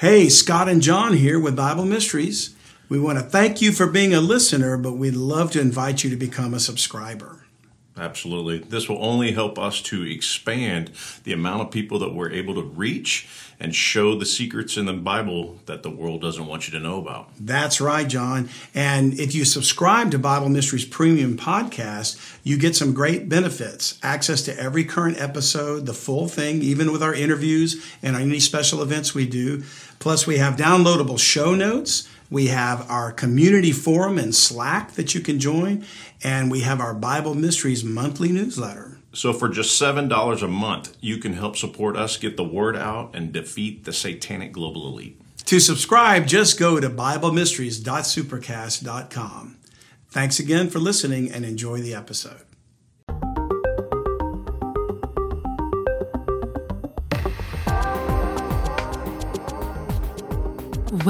Hey, Scott and John here with Bible Mysteries. We want to thank you for being a listener, but we'd love to invite you to become a subscriber. Absolutely. This will only help us to expand the amount of people that we're able to reach and show the secrets in the Bible that the world doesn't want you to know about. That's right, John. And if you subscribe to Bible Mysteries Premium Podcast, you get some great benefits access to every current episode, the full thing, even with our interviews and any special events we do. Plus, we have downloadable show notes. We have our community forum and Slack that you can join, and we have our Bible Mysteries monthly newsletter. So, for just $7 a month, you can help support us get the word out and defeat the satanic global elite. To subscribe, just go to BibleMysteries.supercast.com. Thanks again for listening and enjoy the episode.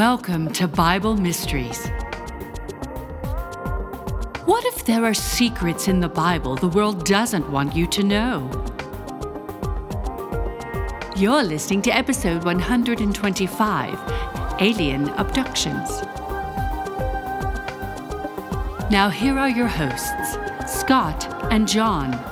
Welcome to Bible Mysteries. What if there are secrets in the Bible the world doesn't want you to know? You're listening to episode 125 Alien Abductions. Now, here are your hosts, Scott and John.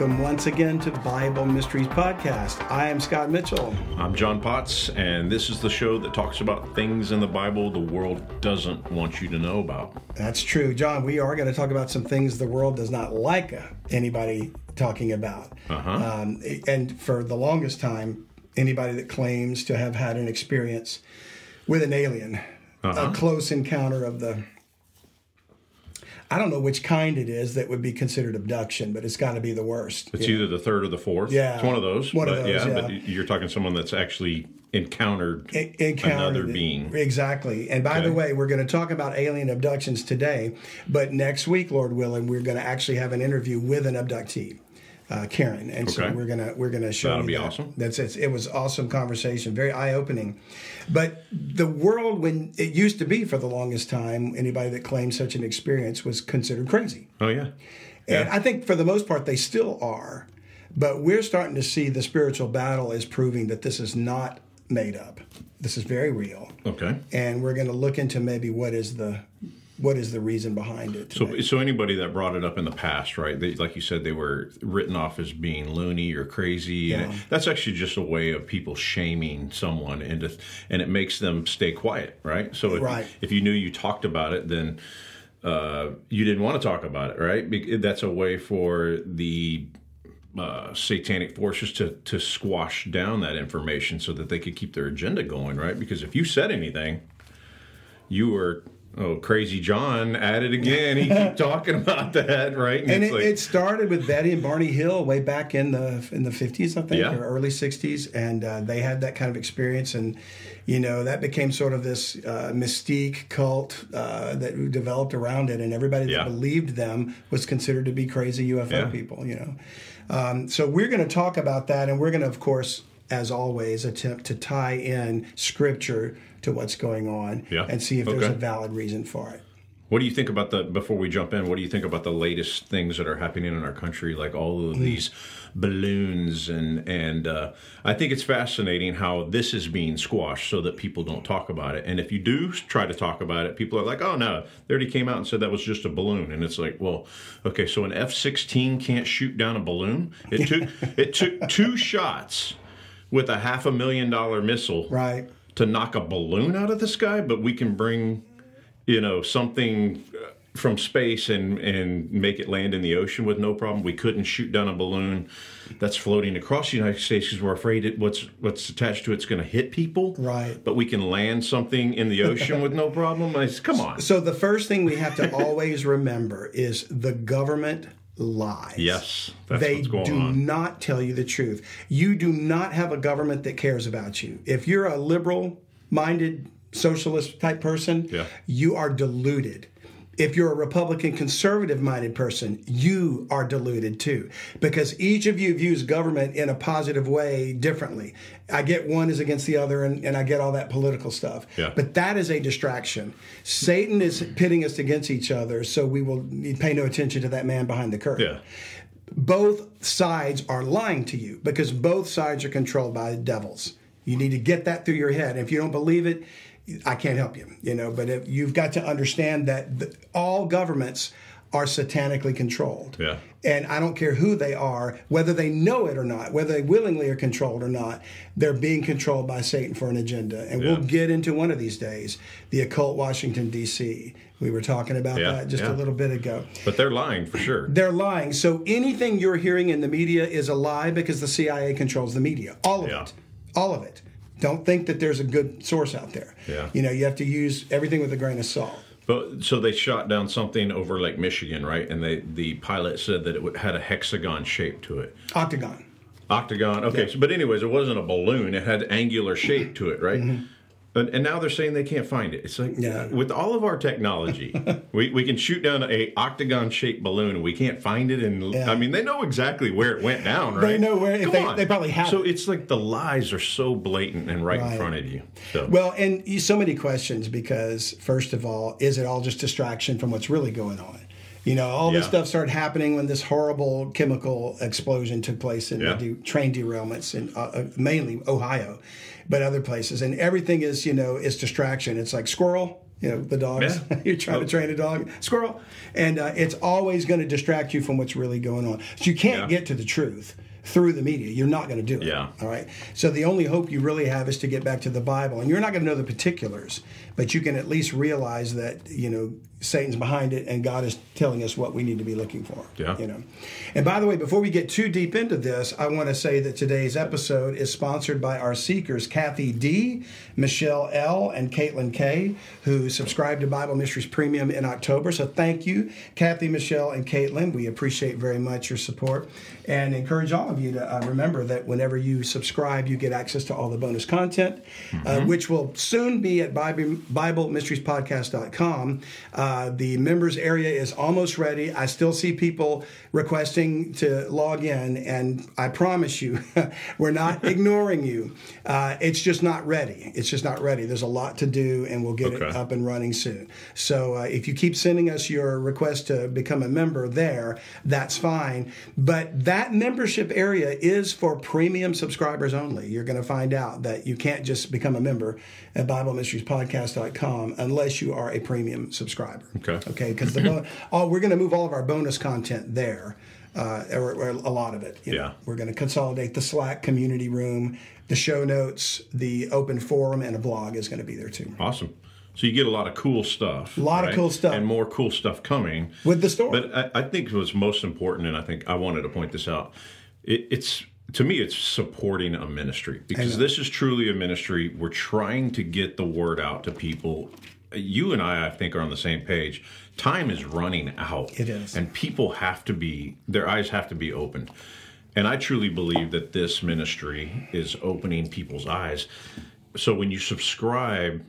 Welcome once again to Bible Mysteries Podcast. I am Scott Mitchell. I'm John Potts, and this is the show that talks about things in the Bible the world doesn't want you to know about. That's true. John, we are going to talk about some things the world does not like anybody talking about. Uh-huh. Um, and for the longest time, anybody that claims to have had an experience with an alien, Uh-huh. a close encounter of the I don't know which kind it is that would be considered abduction, but it's got to be the worst. It's either the third or the fourth. Yeah. It's one of those. One of those, yeah. but you're talking someone that's actually encountered en- encountered another it. being. Exactly. And by the way, we're going to talk about alien abductions today, but next week, Lord willing, we're going to actually have an interview with an abductee. Uh, Karen, and so we're gonna we're gonna show That'll you be that. awesome. That's it. It was awesome conversation, very eye opening. But the world, when it used to be for the longest time, anybody that claimed such an experience was considered crazy. Oh yeah. And Yeah. I think for the most part, they still are. But we're starting to see the spiritual battle is proving that this is not made up. This is very real. Okay. And we're going to look into maybe what is the what is the reason behind it. So, today. so anybody that brought it up in the past, right? They, like you said, they were written off as being loony or crazy, and Yeah. it, that's actually just a way of people shaming someone, and to, and it makes them stay quiet, right? So, if, Right. if you knew you talked about it, then uh, you didn't want to talk about it, right? That's a way for the uh, satanic forces to to squash down that information so that they could keep their agenda going, right? Because if you said anything, you were oh crazy John at it again. He keep talking about that, right? and it's it, it started with Betty and Barney Hill way back in the in the fifties, I think, Yeah. or early sixties, and uh, they had that kind of experience, and you know that became sort of this uh, mystique cult uh, that developed around it, and everybody that Yeah. believed them was considered to be crazy UFO Yeah. people, you know. Um, so we're going to talk about that, and we're going to, of course, as always, attempt to tie in scripture to what's going on, Yeah. and see if there's a valid reason for it. What do you think about the before we jump in? What do you think about the latest things that are happening in our country, like all of Hmm. these balloons and and uh, I think it's fascinating how this is being squashed so that people don't talk about it. And if you do try to talk about it, people are like, "Oh no, they already came out and said that was just a balloon." And it's like, well, okay, so an F sixteen can't shoot down a balloon. It took it took two shots with a half a million dollar missile Right. To knock a balloon out of the sky, but we can bring, you know, something uh, from space and and make it land in the ocean with no problem. We couldn't shoot down a balloon that's floating across the United States because we're afraid it what's what's attached to it's going to hit people. Right. But we can land something in the ocean with no problem. I come on. So the first thing we have to always remember is the government lies. Yes, that's they what's going do on. not tell you the truth. You do not have a government that cares about you. If you're a liberal minded socialist type person, Yeah. you are deluded. If you're a Republican conservative minded person, you are deluded too, because each of you views government in a positive way differently. I get one is against the other, and, and I get all that political stuff. Yeah. But that is a distraction. Satan is pitting us against each other, so we will pay no attention to that man behind the curtain Yeah. both sides are lying to you because both sides are controlled by devils. You need to get that through your head. If you don't believe it, I can't help you. You know, but if you've got to understand that the, all governments are satanically controlled. Yeah. And I don't care who they are, whether they know it or not, whether they willingly are controlled or not, they're being controlled by Satan for an agenda. And we'll get into one of these days the occult Washington, D.C. We were talking about Yeah, that just yeah. a little bit ago. But they're lying for sure. They're lying. So anything you're hearing in the media is a lie because the CIA controls the media. All of Yeah. it. All of it. Don't think that there's a good source out there. Yeah. You know, you have to use everything with a grain of salt. But so they shot down something over Lake Michigan, right? And they the pilot said that it had a hexagon shape to it. Octagon. Octagon. Okay, so, but anyways, it wasn't a balloon. It had angular shape to it, right? And, and now they're saying they can't find it. It's like. Yeah. with all of our technology, we, we can shoot down a octagon shaped balloon and we can't find it. And Yeah. I mean, they know exactly where it went down, right? They know where- Come they- on. they probably have So it. it's like the lies are so blatant and right, Right. in front of you. So Well, and so many questions because, first of all, is it all just distraction from what's really going on? You know, all this stuff started happening when this horrible chemical explosion took place in Yeah. the de- train derailments in uh, uh, mainly Ohio, but other places. And everything is, you know, is distraction. It's like squirrel, you know, the dogs. Yeah. You're trying to train a dog, squirrel. And uh, it's always going to distract you from what's really going on. So you can't Yeah. get to the truth through the media. You're not going to do it. Yeah. All right. So the only hope you really have is to get back to the Bible, and you're not going to know the particulars, but you can at least realize that you know Satan's behind it, and God is telling us what we need to be looking for. Yeah. You know. And by the way, before we get too deep into this, I want to say that today's episode is sponsored by our seekers, Kathy D, Michelle L, and Caitlin K, who subscribed to Bible Mysteries Premium in October. So thank you, Kathy, Michelle, and Caitlin. We appreciate very much your support, and encourage all of you to uh, remember that whenever you subscribe, you get access to all the bonus content, uh, which will soon be at Bible, BibleMysteriesPodcast.com. Uh, the members area is almost ready. I still see people requesting to log in, and I promise you, we're not ignoring you. Uh, it's just not ready. It's just not ready. There's a lot to do, and we'll get it up and running soon. So uh, if you keep sending us your request to become a member there, that's fine. But that membership area is for premium subscribers only. You're going to find out that you can't just become a member at Bible Mysteries BibleMysteriesPodcast.com unless you are a premium subscriber. Okay. Okay, because the bon- all we're going to move all of our bonus content there. Uh, or, or a lot of it. you know. Yeah. We're going to consolidate the Slack community room, the show notes, the open forum, and a blog is going to be there too. Awesome. So you get a lot of cool stuff. A lot of cool stuff. And more cool stuff coming. With the story. But I, I think what's most important, and I think I wanted to point this out, it, it's to me, it's supporting a ministry because this is truly a ministry. We're trying to get the word out to people. You and I, I think, are on the same page. Time is running out. It is. And people have to be, their eyes have to be opened. And I truly believe that this ministry is opening people's eyes. So when you subscribe,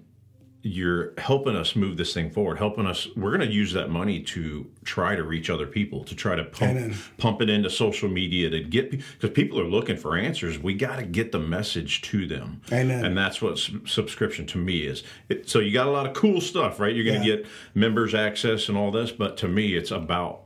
you're helping us move this thing forward, helping us. We're going to use that money to try to reach other people, to try to pump, pump it into social media to get because people are looking for answers. We got to get the message to them, Amen. and that's what s- subscription to me is. It, so you got a lot of cool stuff, right? You're going to Yeah. get members access and all this, but to me, it's about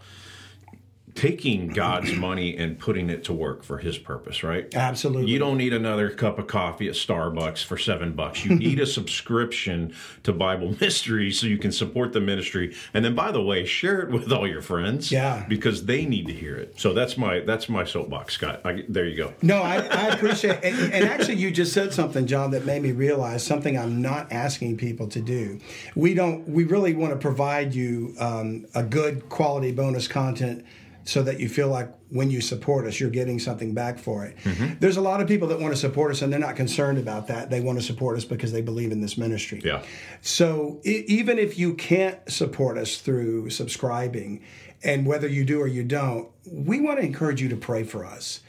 taking God's money and putting it to work for His purpose, right? Absolutely. You don't need another cup of coffee at Starbucks for seven bucks. You need a subscription to Bible Mystery so you can support the ministry. And then, by the way, share it with all your friends. Yeah. because they need to hear it. So that's my that's my soapbox, Scott. I, there you go. No, I, I appreciate and, and actually you just said something, John, that made me realize something I'm not asking people to do. We don't we really want to provide you um, a good quality bonus content so that you feel like when you support us, you're getting something back for it. Mm-hmm. There's a lot of people that want to support us and they're not concerned about that. They want to support us because they believe in this ministry. Yeah. So even if you can't support us through subscribing, and whether you do or you don't, we want to encourage you to pray for us,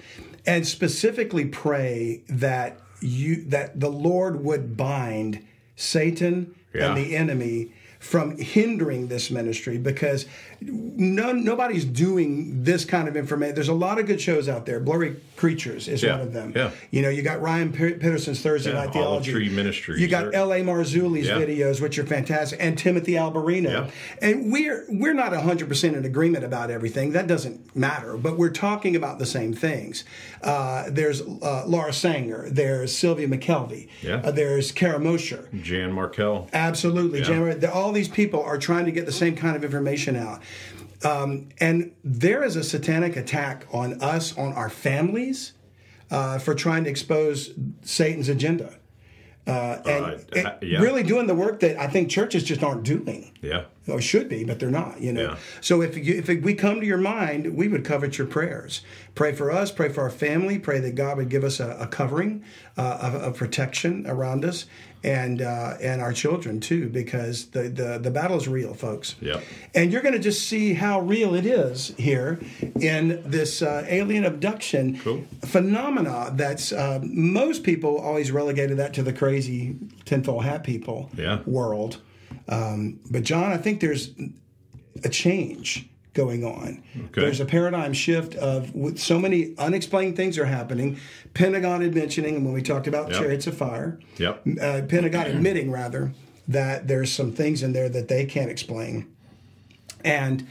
and specifically pray that you that the Lord would bind Satan Yeah. and the enemy from hindering this ministry because no, nobody's doing this kind of information. There's a lot of good shows out there. Blurry Creatures is Yeah, one of them. yeah. You know, you got Ryan Pitterson's Thursday Yeah, Night Olive Theology. Tree Ministries. You got L.A. Marzulli's Yeah. videos, which are fantastic, and Timothy Alberino. Yeah. And we're we're not 100% in agreement about everything. That doesn't matter. But we're talking about the same things. Uh, there's uh, Laura Sanger. There's Sylvia McKelvey. Yeah. Uh, there's Kara Mosher. Jan Markell. Absolutely. Jan- All these people are trying to get the same kind of information out. Um, and there is a satanic attack on us, on our families, uh, for trying to expose Satan's agenda. Uh, and Uh, yeah. really doing the work that I think churches just aren't doing Yeah. or should be, but they're not. You know. Yeah. So if you, if we come to your mind, we would covet your prayers. Pray for us. Pray for our family. Pray that God would give us a, a covering, uh, of, protection around us, and uh, and our children too, because the the the battle is real, folks. Yep. And you're going to just see how real it is here in this uh, alien abduction Cool. phenomena. That's uh, most people always relegated that to the crazy tinfoil hat people Yeah. world. Um, but John, I think there's a change going on. Okay. There's a paradigm shift of with so many unexplained things are happening. Pentagon had mentioning, and when we talked about Yep. chariots of fire, Yep. uh, Pentagon admitting rather that there's some things in there that they can't explain, and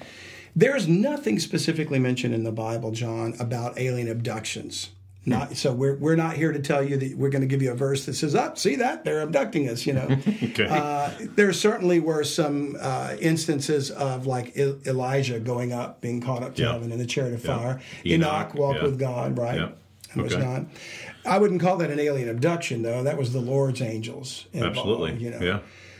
there's nothing specifically mentioned in the Bible, John, about alien abductions. Not so we're we're not here to tell you that we're going to give you a verse that says, "Up, see that they're abducting us." You know, Okay. uh, there certainly were some uh, instances of like E- Elijah going up, being caught up to Yeah. heaven in the chariot of Yeah. fire. Enoch, Enoch, walked yeah. with God, right? Yeah. And was not. I wouldn't call that an alien abduction, though. That was the Lord's angels. Involved, Absolutely. You know? Yeah.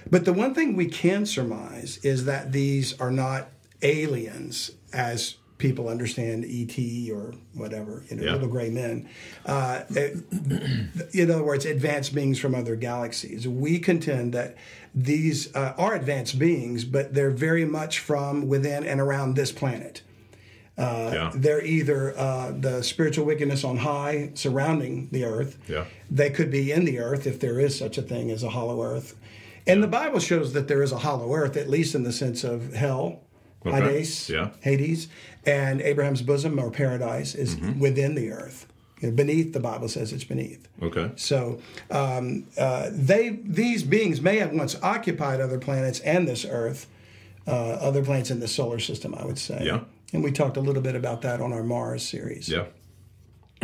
But the one thing we can surmise is that these are not aliens as people understand ET or whatever, you know, Yeah. little gray men. Uh, it- in other words, advanced beings from other galaxies. We contend that these uh, are advanced beings, but they're very much from within and around this planet. yeah. They're either uh, the spiritual wickedness on high surrounding the earth. Yeah. They could be in the earth if there is such a thing as a hollow earth. And the Bible shows that there is a hollow earth, at least in the sense of hell, Okay. Hades, Yeah. Hades, and Abraham's bosom or paradise is Mm-hmm. within the earth. You know, beneath, the Bible says it's beneath. Okay. So um, uh, they these beings may have once occupied other planets and this Earth, uh, other planets in the solar system, I would say. Yeah. And we talked a little bit about that on our Mars series. Yeah.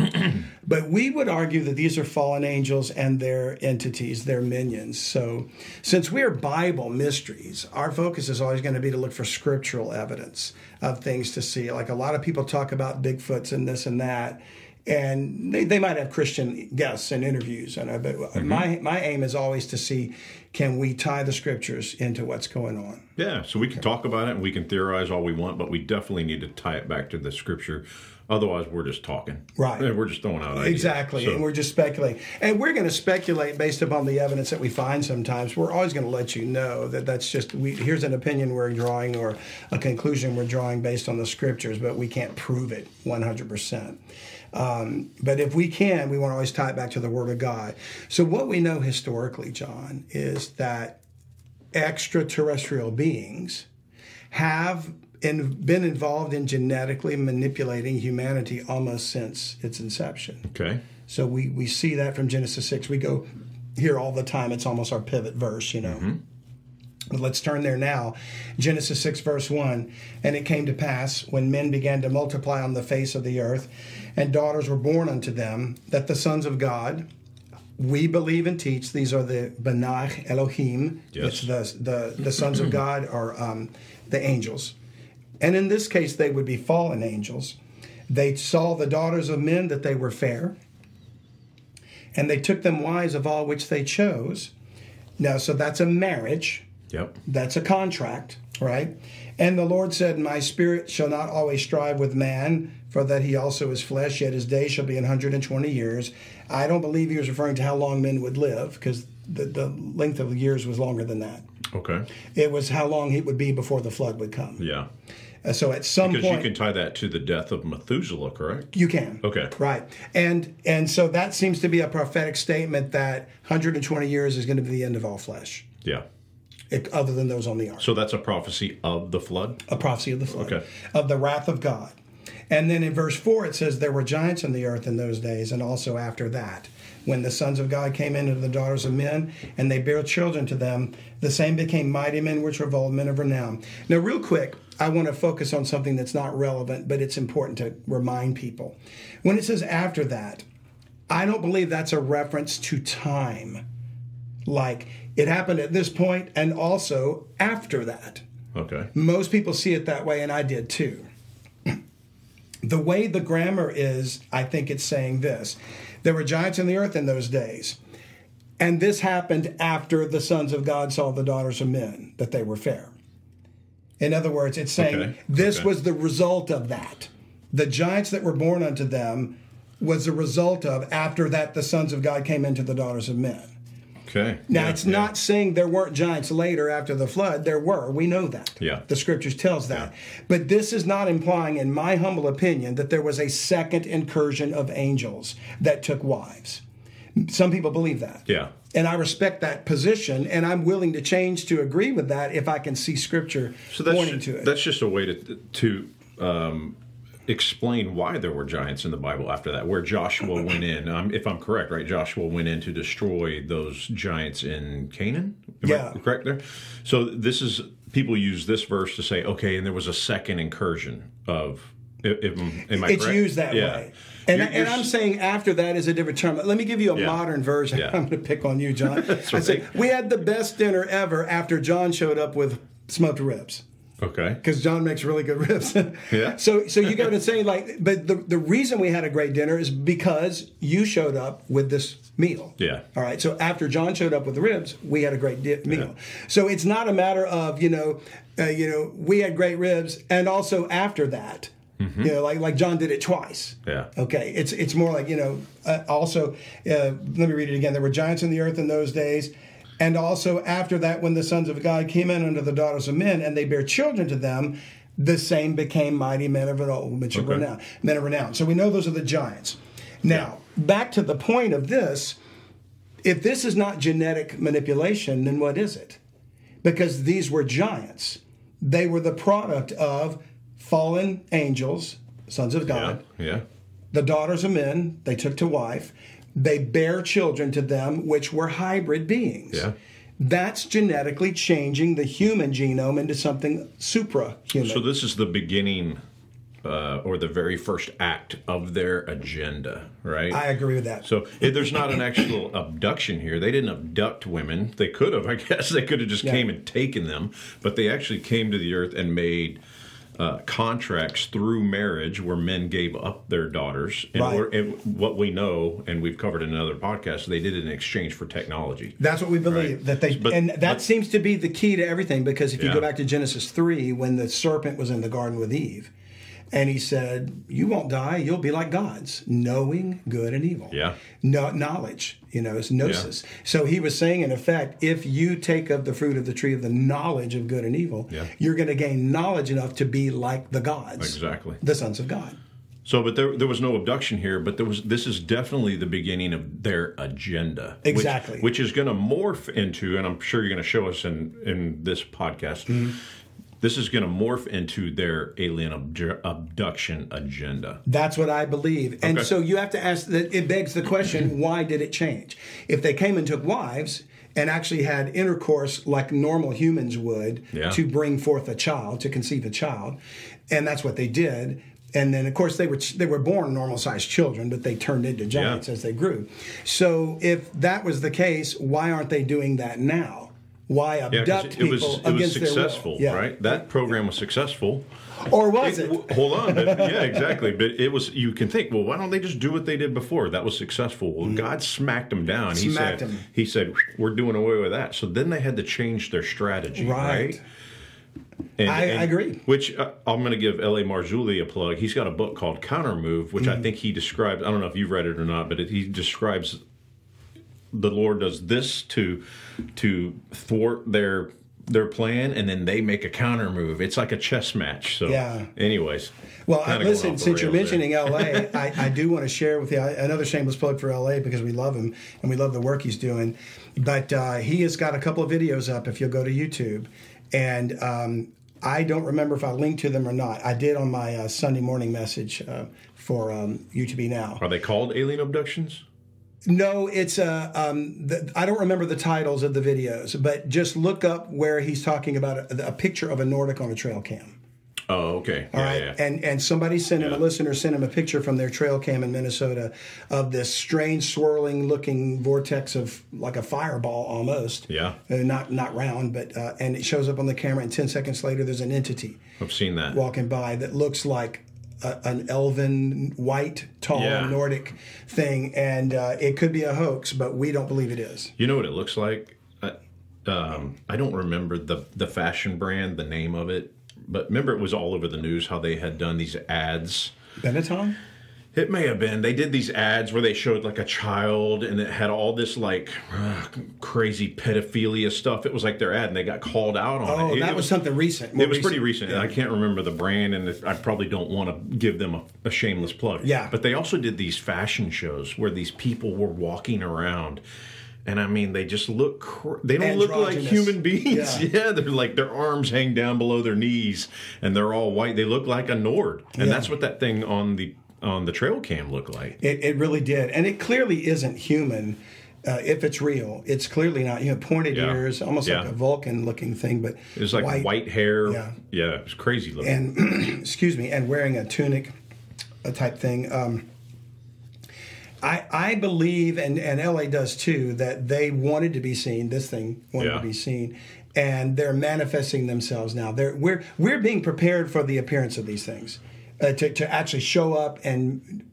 But we would argue that these are fallen angels and their entities, their minions. So, since we are Bible mysteries, our focus is always going to be to look for scriptural evidence of things to see. Like a lot of people talk about Bigfoots and this and that, and they, they might have Christian guests and interviews. And I, but mm-hmm. my my aim is always to see can we tie the scriptures into what's going on. Yeah, so we can talk about it and we can theorize all we want, but we definitely need to tie it back to the scripture. Otherwise, we're just talking. Right. And We're just throwing out ideas. Exactly, So- and we're just speculating, and we're going to speculate based upon the evidence that we find. Sometimes we're always going to let you know that that's just we. Here's an opinion we're drawing or a conclusion we're drawing based on the scriptures, but we can't prove it 100. Um, but if we can, we want to always tie it back to the Word of God. So what we know historically, John, is that extraterrestrial beings have in, been involved in genetically manipulating humanity almost since its inception. okay. So we, we see that from Genesis 6. We go here all the time. It's almost our pivot verse, you know. But let's turn there now. Genesis 6, verse 1. And it came to pass, when men began to multiply on the face of the earth, and daughters were born unto them, that the sons of God, we believe and teach, these are the Benach Elohim, Yes. it's the, the, the sons of God are um, the angels. And in this case, they would be fallen angels. They saw the daughters of men that they were fair, and they took them wives of all which they chose. Now, so that's a marriage. Yep. That's a contract, right? And the Lord said, My spirit shall not always strive with man, for that he also is flesh, yet his day shall be an 120 years. I don't believe he was referring to how long men would live, because the, the length of years was longer than that. Okay. It was how long it would be before the flood would come. Yeah. Uh, so at some point. Because point, you can tie that to the death of Methuselah, correct? You can. Okay. Right. And and so that seems to be a prophetic statement that 120 years is going to be the end of all flesh. Yeah. it- other than those on the ark. So that's a prophecy of the flood. a prophecy of the flood, Okay. of the wrath of God. And then in verse 4, it says, There were giants in the earth in those days, and also after that. When the sons of God came into the daughters of men, and they bare children to them, the same became mighty men which revolved men of renown. Now, real quick, I want to focus on something that's not relevant, but it's important to remind people. When it says after that, I don't believe that's a reference to time. Like it happened at this point and also after that. Okay. Most people see it that way, and I did too. The way the grammar is, I think it's saying this there were giants in the earth in those days. And this happened after the sons of God saw the daughters of men, that they were fair. In other words, it's saying Okay, this okay. was the result of that. The giants that were born unto them was the result of after that the sons of God came into the daughters of men. Okay. Now, Yeah, it's yeah. not saying there weren't giants later after the flood. There were. We know that. Yeah. The scriptures tells that. Yeah. But this is not implying, in my humble opinion, that there was a second incursion of angels that took wives. Some people believe that. Yeah. And I respect that position, and I'm willing to change to agree with that if I can see scripture So that's pointing ju- to it. that's just a way to to um, explain why there were giants in the Bible after that, where Joshua went in. Um, if I'm correct, right? Joshua went in to destroy those giants in Canaan. Am I Yeah. correct there. So this is people use this verse to say, okay, and there was a second incursion of. If, am I it's correct? used that Yeah. way. And, You're- and you're I'm saying after that is a different term. Let me give you a Yeah. modern version. Yeah. I'm going to pick on you, John. I say we had the best dinner ever after John showed up with smoked ribs okay. because John makes really good ribs. Yeah. So so you go to say like, but the the reason we had a great dinner is because you showed up with this meal. Yeah. All right. So after John showed up with the ribs, we had a great di- meal. So it's not a matter of you know, uh, you know, we had great ribs, and also after that, you know, like like John did it twice. Mm-hmm. Yeah. Okay. It's it's more like you know. Uh, also, uh, let me read it again. There were giants in the earth in those days. And also after that, when the sons of God came in unto the daughters of men, and they bear children to them, the same became mighty men of renown, which of Okay. renown, men of renown. So we know those are the giants. Now, back to the point of this, if this is not genetic manipulation, then what is it? Because these were giants. They were the product of fallen angels, sons of Yeah. God, Yeah. the daughters of men they took to wife. They bear children to them, which were hybrid beings. Yeah. That's genetically changing the human genome into something suprahuman. So this is the beginning. Uh, or the very first act of their agenda, right? I agree with that. So if there's not an actual abduction here. They didn't abduct women. They could have, I guess. They could have just came and taken them, but they actually came to the earth and made uh, contracts through marriage where men gave up their daughters. And, Right. and what we know, and we've covered in another podcast, they did it in exchange for technology. That's what we believe Right. that they, But- and that but- seems to be the key to everything. Because if you Yeah. go back to Genesis three, when the serpent was in the garden with Eve, and he said, "You won't die; you'll be like gods, knowing good and evil." Yeah. no knowledge. You know, it's gnosis. So he was saying, in effect, if you take of the fruit of the tree of the knowledge of good and evil, Yeah. you're going to gain knowledge enough to be like the gods, Exactly. the sons of God. So, but there, there was no abduction here, but there was. This is definitely the beginning of their agenda, which- Exactly. which, is going to morph into, and I'm sure you're going to show us in in this podcast. Mm-hmm. This is going to morph into their alien abdu- abduction agenda. That's what I believe. And Okay. so you have to ask that it begs the question, why did it change? If they came and took wives and actually had intercourse like normal humans would Yeah. to bring forth a child, to conceive a child, and that's what they did. And then, of course, they were they were born normal sized children, but they turned into giants Yeah. as they grew. So, if that was the case, why aren't they doing that now? Why Yeah, abduct it people was it was successful? Yeah. right? That program was successful. Or was it? w- hold on, but yeah, exactly. But it was. You can think, well, why don't they just do what they did before? That was successful. Well, God smacked them down. He Mm. Said, them. He said, we're doing away with that. So then they had to change their strategy, Right. right? And, I- I agree. Which uh, I'm going to give L.A. Marzulli a plug. He's got a book called Counter Move, which Mm-hmm. I think he describes. I don't know if you've read it or not, but it, he describes the Lord does this to to thwart their their plan, and then they make a counter move. It's like a chess match. So, Yeah. anyways. Well, listen, since you're mentioning LA, I, I do want to share with you another shameless plug for LA because we love him and we love the work he's doing. But uh, he has got a couple of videos up if you'll go to YouTube. And um, I don't remember if I linked to them or not. I did on my uh, Sunday morning message uh, for um, UTB Now. Are they called alien abductions? No, it's uh, um, the, I don't remember the titles of the videos, but just look up where he's talking about a, a picture of a Nordic on a trail cam. Oh, okay. All yeah, right, yeah. and and somebody sent him a listener sent him a picture from their trail cam in Minnesota of this strange swirling looking vortex of like a fireball almost. Yeah. uh, not not round, but uh, and it shows up on the camera, and ten seconds later, there's an entity I've seen that. walking by that looks like a, an elven, white, tall Yeah. Nordic thing, and uh, it could be a hoax, but we don't believe it is. You know what it looks like? I, um, I don't remember the the fashion brand, the name of it, but remember it was all over the news how they had done these ads. Benetton. It may have been. They did these ads where they showed like a child and it had all this like uh, crazy pedophilia stuff. It was like their ad and they got called out on Oh, it. It- that it was something recent. more It was pretty recent. recent. I can't remember the brand, and I probably don't want to give them a, a shameless plug. Yeah. But they also did these fashion shows where these people were walking around, and I mean, they just look. Cr- they don't look like human beings. Yeah. Yeah. they're like their arms hang down below their knees, and they're all white. They look like a Nord, and Yeah. that's what that thing on the on the trail cam look like. It, it really did, and it clearly isn't human. Uh, if it's real, it's clearly not. You know, pointed Yeah. ears, almost Yeah. like a Vulcan-looking thing, but It was like white, hair. Yeah. yeah, it was crazy looking. and excuse me, and wearing a tunic, a type thing. Um, I I believe, and and LA does too, that they wanted to be seen. This thing wanted Yeah. to be seen, and they're manifesting themselves now. They're we're we're being prepared for the appearance of these things, uh, to to actually show up and.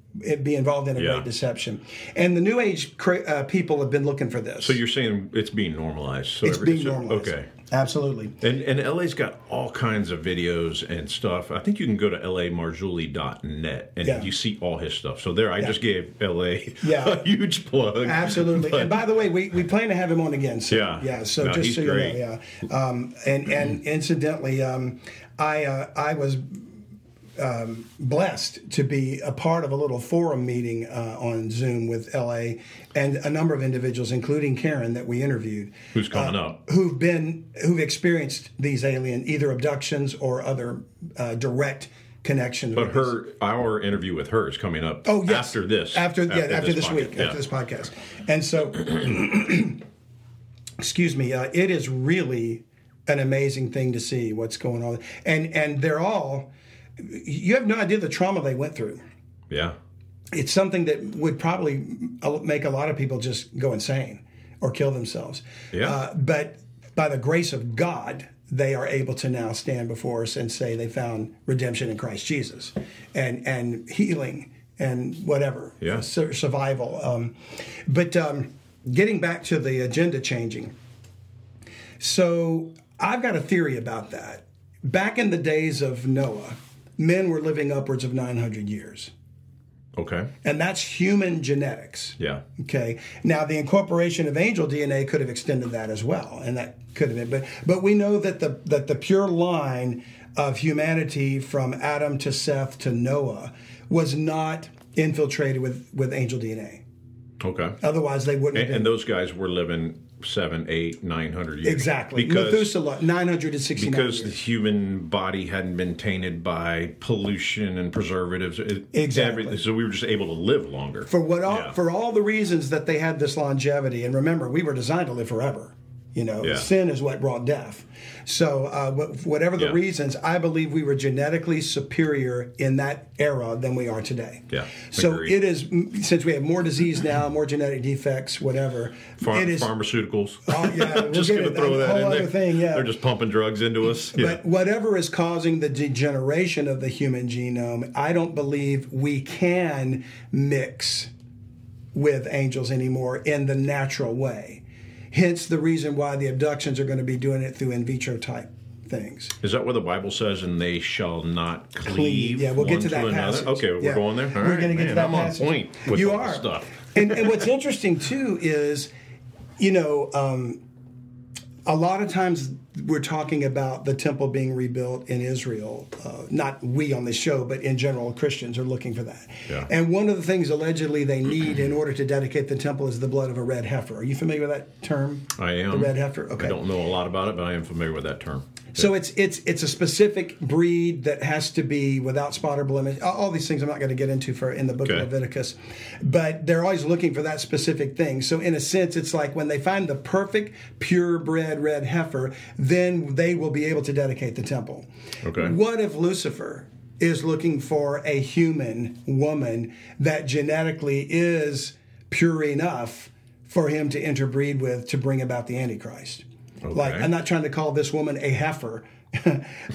Be involved in a Yeah. great deception, and the new age cra- uh, people have been looking for this. so you're saying it's being normalized? So it's every- being so- normalized. Okay. absolutely. And, and LA's got all kinds of videos and stuff. I think you can go to lamarzulli.net and Yeah. you see all his stuff. So there, I just gave LA Yeah. a huge plug. Absolutely. But- and by the way, we, we plan to have him on again soon. Yeah. Yeah. So No, just so great. you know, yeah. Um, and and incidentally, um, I uh, I was um, blessed to be a part of a little forum meeting uh, on Zoom with LA and a number of individuals, including Karen, that we interviewed. Who's coming uh, up? Who've been who've experienced these alien either abductions or other uh, direct connections. But this. her, our interview with her is coming up Oh yes. after this. After, yeah, after this, podcast. week, Yeah. after this podcast, and so, excuse me, uh, it is really an amazing thing to see what's going on, and and they're all. You have no idea the trauma they went through. Yeah. It's something that would probably make a lot of people just go insane or kill themselves. Yeah. Uh, but by the grace of God, they are able to now stand before us and say they found redemption in Christ Jesus, and and healing and whatever. Yeah. Sur- survival. Um, but um, getting back to the agenda changing. So I've got a theory about that. Back in the days of Noah, men were living upwards of 900 years. Okay. And that's human genetics. Yeah. Okay. Now the incorporation of angel DNA could have extended that as well, and that could have been. But but we know that the that the pure line of humanity from Adam to Seth to Noah was not infiltrated with with angel DNA. Okay. Otherwise, they wouldn't. And, and those guys were living seven, eight, nine hundred years. exactly. Because Methuselah, nine hundred and sixty because the human body hadn't been tainted by pollution and preservatives. It- Exactly. everything. So we were just able to live longer. for what all, Yeah. for all the reasons that they had this longevity and remember we were designed to live forever you know Yeah. sin is what brought death so uh, whatever the Yeah. reasons i believe we were genetically superior in that era than we are today Yeah, so agreed. it is since we have more disease now more genetic defects whatever it is pharmaceuticals. Oh, yeah, we'll just going to throw that whole in other there. thing, yeah. They're just pumping drugs into us. Yeah. But whatever is causing the degeneration of the human genome, I don't believe we can mix with angels anymore in the natural way. Hence the reason why the abductions are going to be doing it through in vitro type things. Is that what the Bible says? And they shall not cleave. Yeah, we'll get to that another? passage. Okay, we're Yeah. going there. All We're right, going to get man, to that I'm passage. on point with you are. stuff. and, and what's interesting too is, you know, um, a lot of times we're talking about the temple being rebuilt in Israel. Uh, not we on this show, but in general, Christians are looking for that. Yeah. And one of the things allegedly they need in order to dedicate the temple is the blood of a red heifer. Are you familiar with that term? I am The red heifer. Okay. I don't know a lot about it, but I am familiar with that term. So it's it's it's a specific breed that has to be without spot or blemish. All these things I'm not going to get into for in the book Okay. of Leviticus, but they're always looking for that specific thing. So in a sense, it's like when they find the perfect purebred red heifer, then they will be able to dedicate the temple. Okay. What if Lucifer is looking for a human woman that genetically is pure enough for him to interbreed with to bring about the Antichrist? Like, I'm not trying to call this woman a heifer,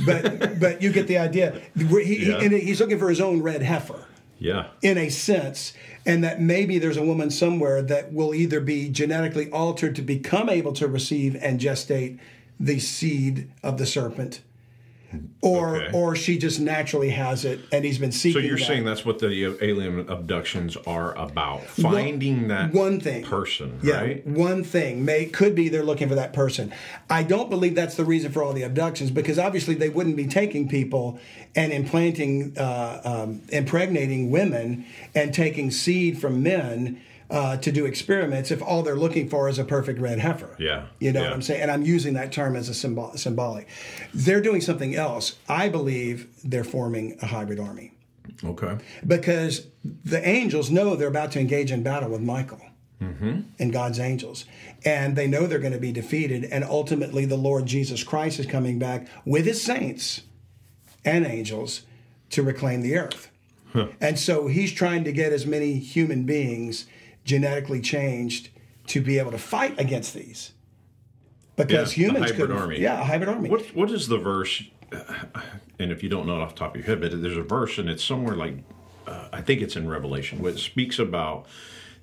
but but you get the idea. He, he- and he's looking for his own red heifer Yeah. in a sense, and that maybe there's a woman somewhere that will either be genetically altered to become able to receive and gestate the seed of the serpent, or Okay. or she just naturally has it, and he's been seeking So you're that. saying that's what the alien abductions are about? Finding that one thing person, yeah, right? one thing may could be they're looking for that person. I don't believe that's the reason for all the abductions because obviously they wouldn't be taking people and implanting, uh, um, impregnating women and taking seed from men. Uh, to do experiments, if all they're looking for is a perfect red heifer, Yeah, you know yeah. what I'm saying, and I'm using that term as a symbol, symbolic. They're doing something else. I believe they're forming a hybrid army Okay. because the angels know they're about to engage in battle with Michael and God's angels. And they know they're going to be defeated. And ultimately, the Lord Jesus Christ is coming back with his saints and angels to reclaim the earth. And so he's trying to get as many human beings genetically changed to be able to fight against these. Because Yeah, humans could army. Yeah, a hybrid army. What What is the verse? And if you don't know it off the top of your head, but there's a verse, and it's somewhere like uh, I think it's in Revelation, where it speaks about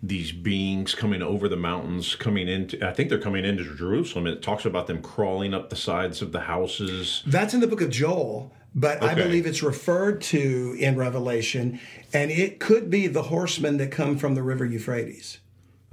these beings coming over the mountains, coming into. I think they're coming into Jerusalem. It talks about them crawling up the sides of the houses. That's in the book of Joel, but I believe it's referred to in Revelation, and it could be the horsemen that come from the river Euphrates.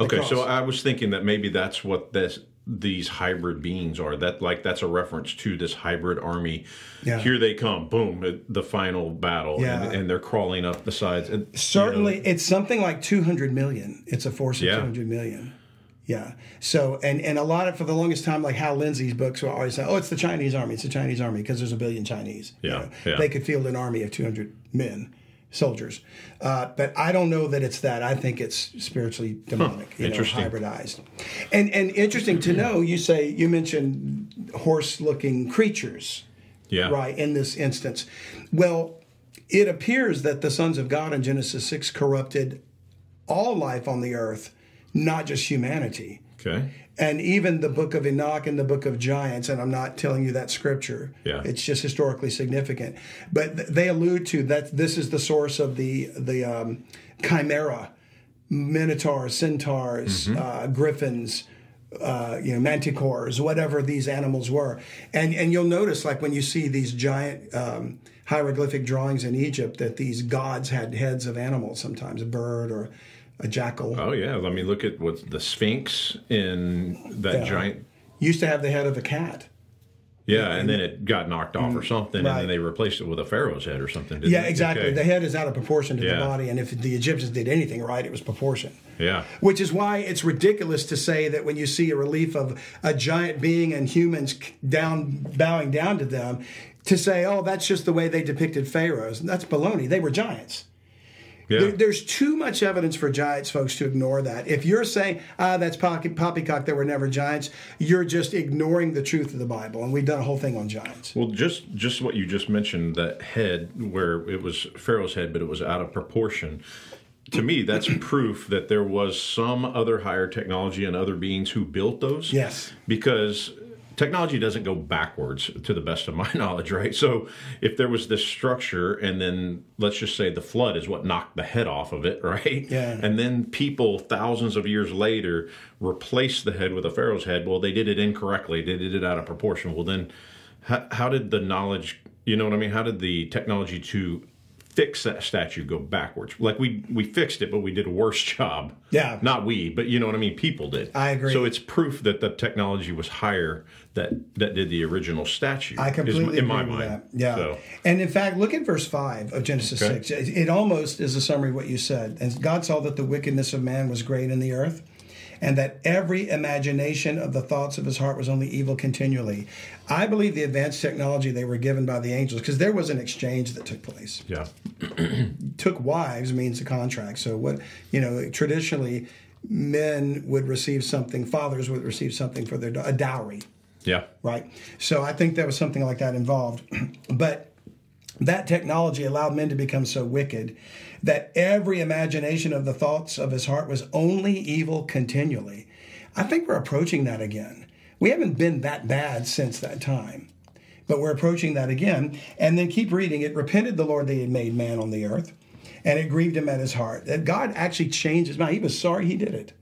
Okay, so. I was thinking that maybe that's what this these hybrid beings are. That like that's a reference to this hybrid army. Yeah. Here they come, boom, the final battle, Yeah. and, and they're crawling up the sides. And, you know, Certainly, it's something like 200 million. It's a force of Yeah. 200 million. Yeah. So, and and a lot of for the longest time, like Hal Lindsey's books were always say, "Oh, it's the Chinese army. It's the Chinese army because there's a billion Chinese." You Yeah, know, yeah. They could field an army of 200 men, soldiers. Uh, but I don't know that it's that. I think it's spiritually demonic. You know, hybridized. And and interesting to know. You say you mentioned horse-looking creatures yeah, right in this instance well it appears that the sons of god in genesis 6 corrupted all life on the earth not just humanity Okay. and even the book of enoch and the book of giants and i'm not telling you that scripture Yeah. it's just historically significant but th- they allude to that this is the source of the the um, chimera minotaurs centaurs uh, griffins uh, you know, manticores, whatever these animals were. And and you'll notice, like when you see these giant um, hieroglyphic drawings in Egypt, that these gods had heads of animals, sometimes a bird or a jackal. Oh yeah. I mean, look at what the Sphinx in that Yeah. giant. Used to have the head of a cat. Yeah, and then it got knocked off or something, and Mm, then they replaced it with a pharaoh's head or something. Yeah, exactly. Okay. The head is out of proportion to the body, and if the Egyptians did anything right, it was proportion. Yeah. Which is why it's ridiculous to say that when you see a relief of a giant being and humans down bowing down to them, to say, "Oh, that's just the way they depicted pharaohs." That's baloney. They were giants. Yeah. There, there's too much evidence for giants, folks, to ignore that. If you're saying, "Ah, that's poppy- poppycock," there were never giants, you're just ignoring the truth of the Bible. And we've done a whole thing on giants. Well, just just what you just mentioned, that head where it was Pharaoh's head, but it was out of proportion. To me, that's proof that there was some other higher technology and other beings who built those. Yes. Because technology doesn't go backwards, to the best of my knowledge, right? So if there was this structure, and then let's just say the flood is what knocked the head off of it, right? Yeah. And then people thousands of years later replaced the head with a pharaoh's head. Well, they did it incorrectly. They did it out of proportion. Well, then how, how did the knowledge, you know what I mean? How did the technology to fix that statue go backwards. Like we we fixed it, but we did a worse job. Yeah. not we, but you know what I mean. People did. I agree. So it's proof that the technology was higher that that did the original statue. I is completely in agree my with mind. that. Yeah. So, And in fact, look at verse 5 of Genesis Okay. 6. It it almost is a summary of what you said. And God saw that the wickedness of man was great in the earth, and that every imagination of the thoughts of his heart was only evil continually. I believe the advanced technology they were given by the angels, because there was an exchange that took place. yeah. Took wives means a contract. So, what, you know, traditionally, men would receive something, fathers would receive something for their a dowry Yeah. right? So I think there was something like that involved. but that technology allowed men to become so wicked that every imagination of the thoughts of his heart was only evil continually. I think we're approaching that again. We haven't been that bad since that time, but we're approaching that again. And then keep reading. It repented the Lord that he had made man on the earth, and it grieved him at his heart. That God actually changed his mind. He was sorry he did it.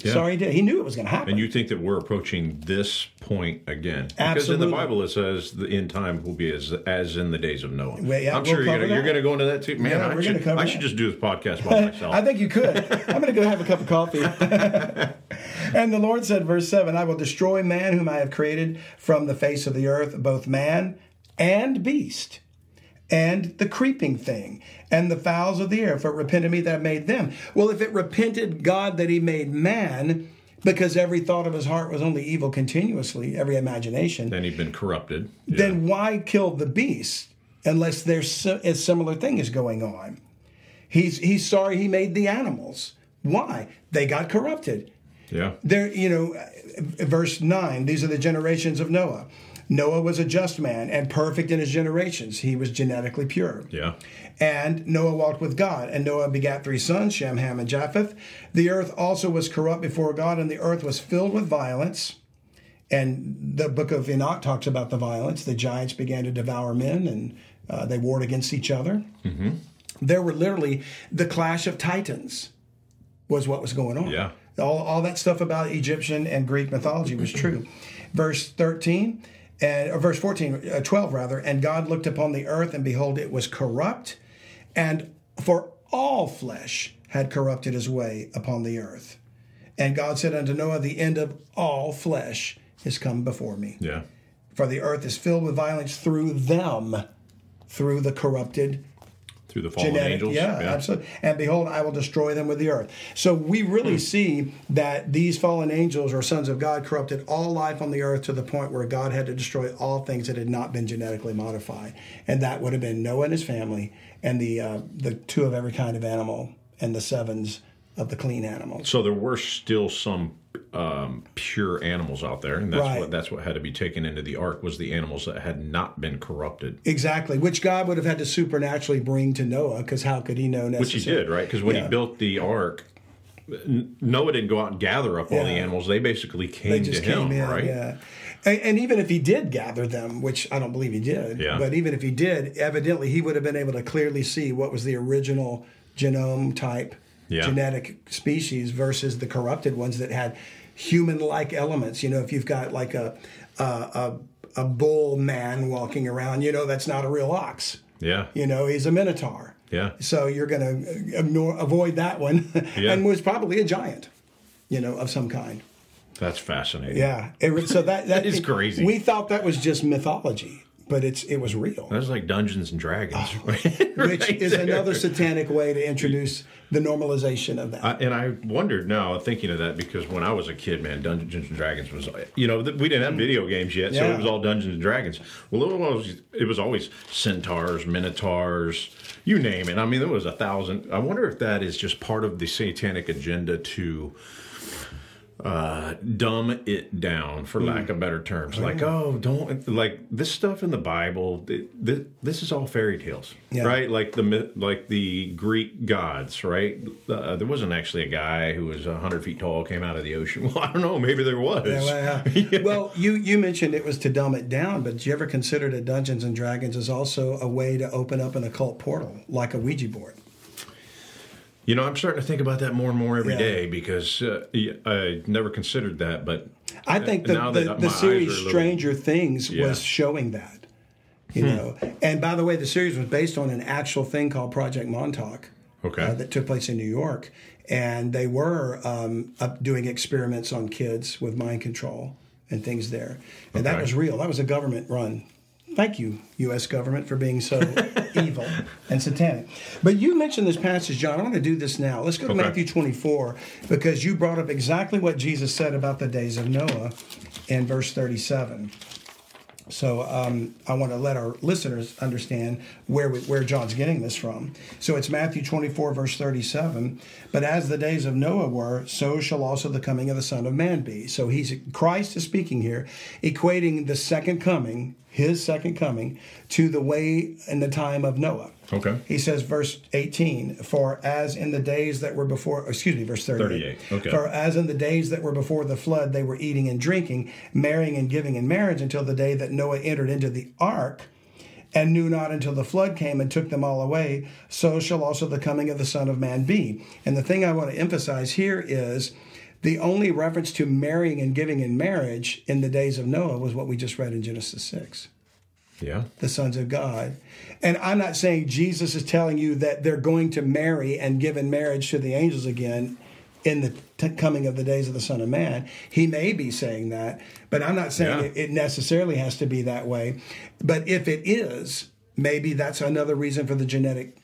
Yeah. Sorry he He knew it was going to happen. And you think that we're approaching this point again? Because in the Bible it says the end time will be as as in the days of Noah. Well, yeah, I'm we'll sure you're going to go into that too. Man, Yeah, I should I should just do this podcast by myself. I think you could. I'm going to go have a cup of coffee. and the Lord said, verse 7 I will destroy man whom I have created from the face of the earth, both man and beast, and the creeping thing, and the fowls of the air, for it repented me that I made them. Well, if it repented God that he made man, because every thought of his heart was only evil continuously, every imagination, then he'd been corrupted. Yeah. then why kill the beast unless there's a similar thing is going on? He's he's sorry he made the animals. Why? They got corrupted. yeah. There, you know, verse nine. These are the generations of Noah. Noah was a just man and perfect in his generations. He was genetically pure. Yeah. And Noah walked with God, and Noah begat three sons, Shem, Ham, and Japheth. The earth also was corrupt before God, and the earth was filled with violence. And the book of Enoch talks about the violence. The giants began to devour men, and uh, they warred against each other. There were literally the clash of titans, was what was going on. Yeah. All, all that stuff about Egyptian and Greek mythology was true. verse 13, and, or verse 14, uh, 12 rather, and God looked upon the earth, and behold, it was corrupt, and for all flesh had corrupted his way upon the earth. And God said unto Noah, The end of all flesh is come before me. Yeah. For the earth is filled with violence through them, through the corrupted Through the fallen genetic. angels. Yeah, absolutely. And behold, I will destroy them with the earth. So we really Hmm. see that these fallen angels or sons of God corrupted all life on the earth to the point where God had to destroy all things that had not been genetically modified, and that would have been Noah and his family, and the uh, the two of every kind of animal, and the sevens of the clean animals. So there were still some um, pure animals out there, and that's Right. what that's what had to be taken into the ark was the animals that had not been corrupted. Exactly, which God would have had to supernaturally bring to Noah, because how could he know necessarily? Which he did, right? Because when Yeah. he built the ark, Noah didn't go out and gather up all the animals. They basically They came just to him, in, right? yeah. And, and even if he did gather them, which I don't believe he did, Yeah. but even if he did, evidently he would have been able to clearly see what was the original genome type Yeah. genetic species versus the corrupted ones that had human-like elements. You know, if you've got like a a, a, a bull man walking around, you know that's not a real ox. Yeah. You know, he's a minotaur. Yeah. So you're going to uh, ignore, avoid that one, Yeah. and was probably a giant, you know, of some kind. That's fascinating. Yeah. It, so that that is crazy. We thought that was just mythology, but it's it was real, That's like Dungeons and Dragons. which Right is there. another satanic way to introduce the normalization of that. I, and I wondered now, thinking of that, because when I was a kid, man, Dungeons and Dragons was, you know, we didn't have video games yet, so Mm. It was all Dungeons and Dragons. Well, it was, it was always centaurs, minotaurs, you name it. I mean, there was a thousand. I wonder if that is just part of the satanic agenda to uh, dumb it down, for lack of better terms. Like, oh, don't like this stuff in the Bible. th- th- this is all fairy tales, Yeah. right? Like the like the Greek gods, right? Uh, there wasn't actually a guy who was hundred feet tall came out of the ocean. Well, I don't know. Maybe there was. Yeah, well, yeah. well, you you mentioned it was to dumb it down, but did you ever consider that Dungeons and Dragons is also a way to open up an occult portal, like a Ouija board? You know, I'm starting to think about that more and more every Yeah. day because uh, I never considered that, but I think the, the, that the series little- Stranger Things Yeah. was showing that. You know, and by the way, the series was based on an actual thing called Project Montauk. Okay. uh, that took place in New York, and they were um, up doing experiments on kids with mind control and things there, and that was real. That was a government run. Thank you, U.S. government, for being so evil and satanic. But you mentioned this passage, John. I want to do this now. Let's go to Okay. Matthew 24 because you brought up exactly what Jesus said about the days of Noah in verse 37. So um, I want to let our listeners understand where we, where John's getting this from. So it's Matthew 24 verse 37. But as the days of Noah were, so shall also the coming of the Son of Man be. So he's Christ is speaking here, equating the second coming, his second coming, to the way in the time of Noah. Okay. He says, verse 18, for as in the days that were before, excuse me, verse 38. 38, okay. For as in the days that were before the flood, they were eating and drinking, marrying and giving in marriage until the day that Noah entered into the ark and knew not until the flood came and took them all away, so shall also the coming of the Son of Man be. And the thing I want to emphasize here is the only reference to marrying and giving in marriage in the days of Noah was what we just read in Genesis 6 Yeah. the sons of God. And I'm not saying Jesus is telling you that they're going to marry and give in marriage to the angels again in the t- coming of the days of the Son of Man. He may be saying that, but I'm not saying Yeah. it, it necessarily has to be that way. But if it is, maybe that's another reason for the genetic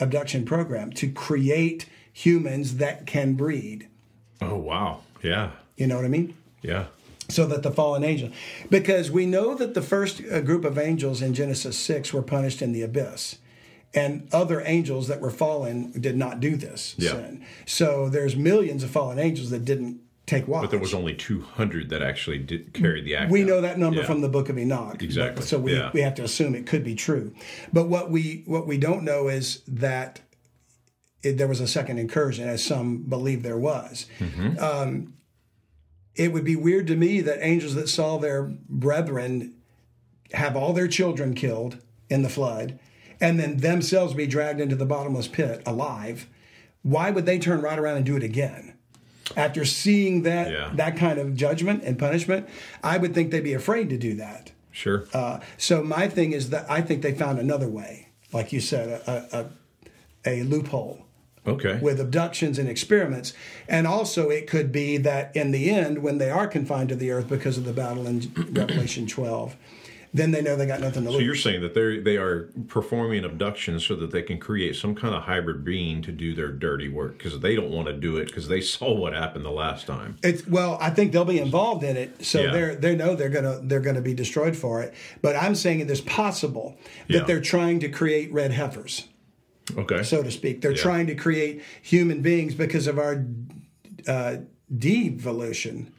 abduction program to create humans that can breed. Oh wow. Yeah. You know what I mean? Yeah. So that the fallen angel because we know that the first uh, group of angels in genesis 6 were punished in the abyss and other angels that were fallen did not do this Yeah. sin so there's millions of fallen angels that didn't take watch But there was only 200 that actually did carry the act. we out. know that number Yeah. from the book of enoch but- Exactly. so we, Yeah. we have to assume it could be true but what we what we don't know is that it, there was a second incursion as some believe there was Mm-hmm. um, it would be weird to me that angels that saw their brethren have all their children killed in the flood and then themselves be dragged into the bottomless pit alive why would they turn right around and do it again after seeing that Yeah. that kind of judgment and punishment i would think they'd be afraid to do that Sure. uh, so my thing is that i think they found another way like you said a, a, a loophole okay. with abductions and experiments. And also, it could be that in the end, when they are confined to the earth because of the battle in Revelation 12, then they know they got nothing to lose. so you're saying that they they are performing abductions so that they can create some kind of hybrid being to do their dirty work because they don't want to do it because they saw what happened the last time. It's well, I think they'll be involved in it, so Yeah. they're they know they're gonna they're gonna be destroyed for it. But I'm saying it is possible that Yeah. they're trying to create red heifers, Okay. so to speak. They're Yeah. trying to create human beings because of our uh, devolution,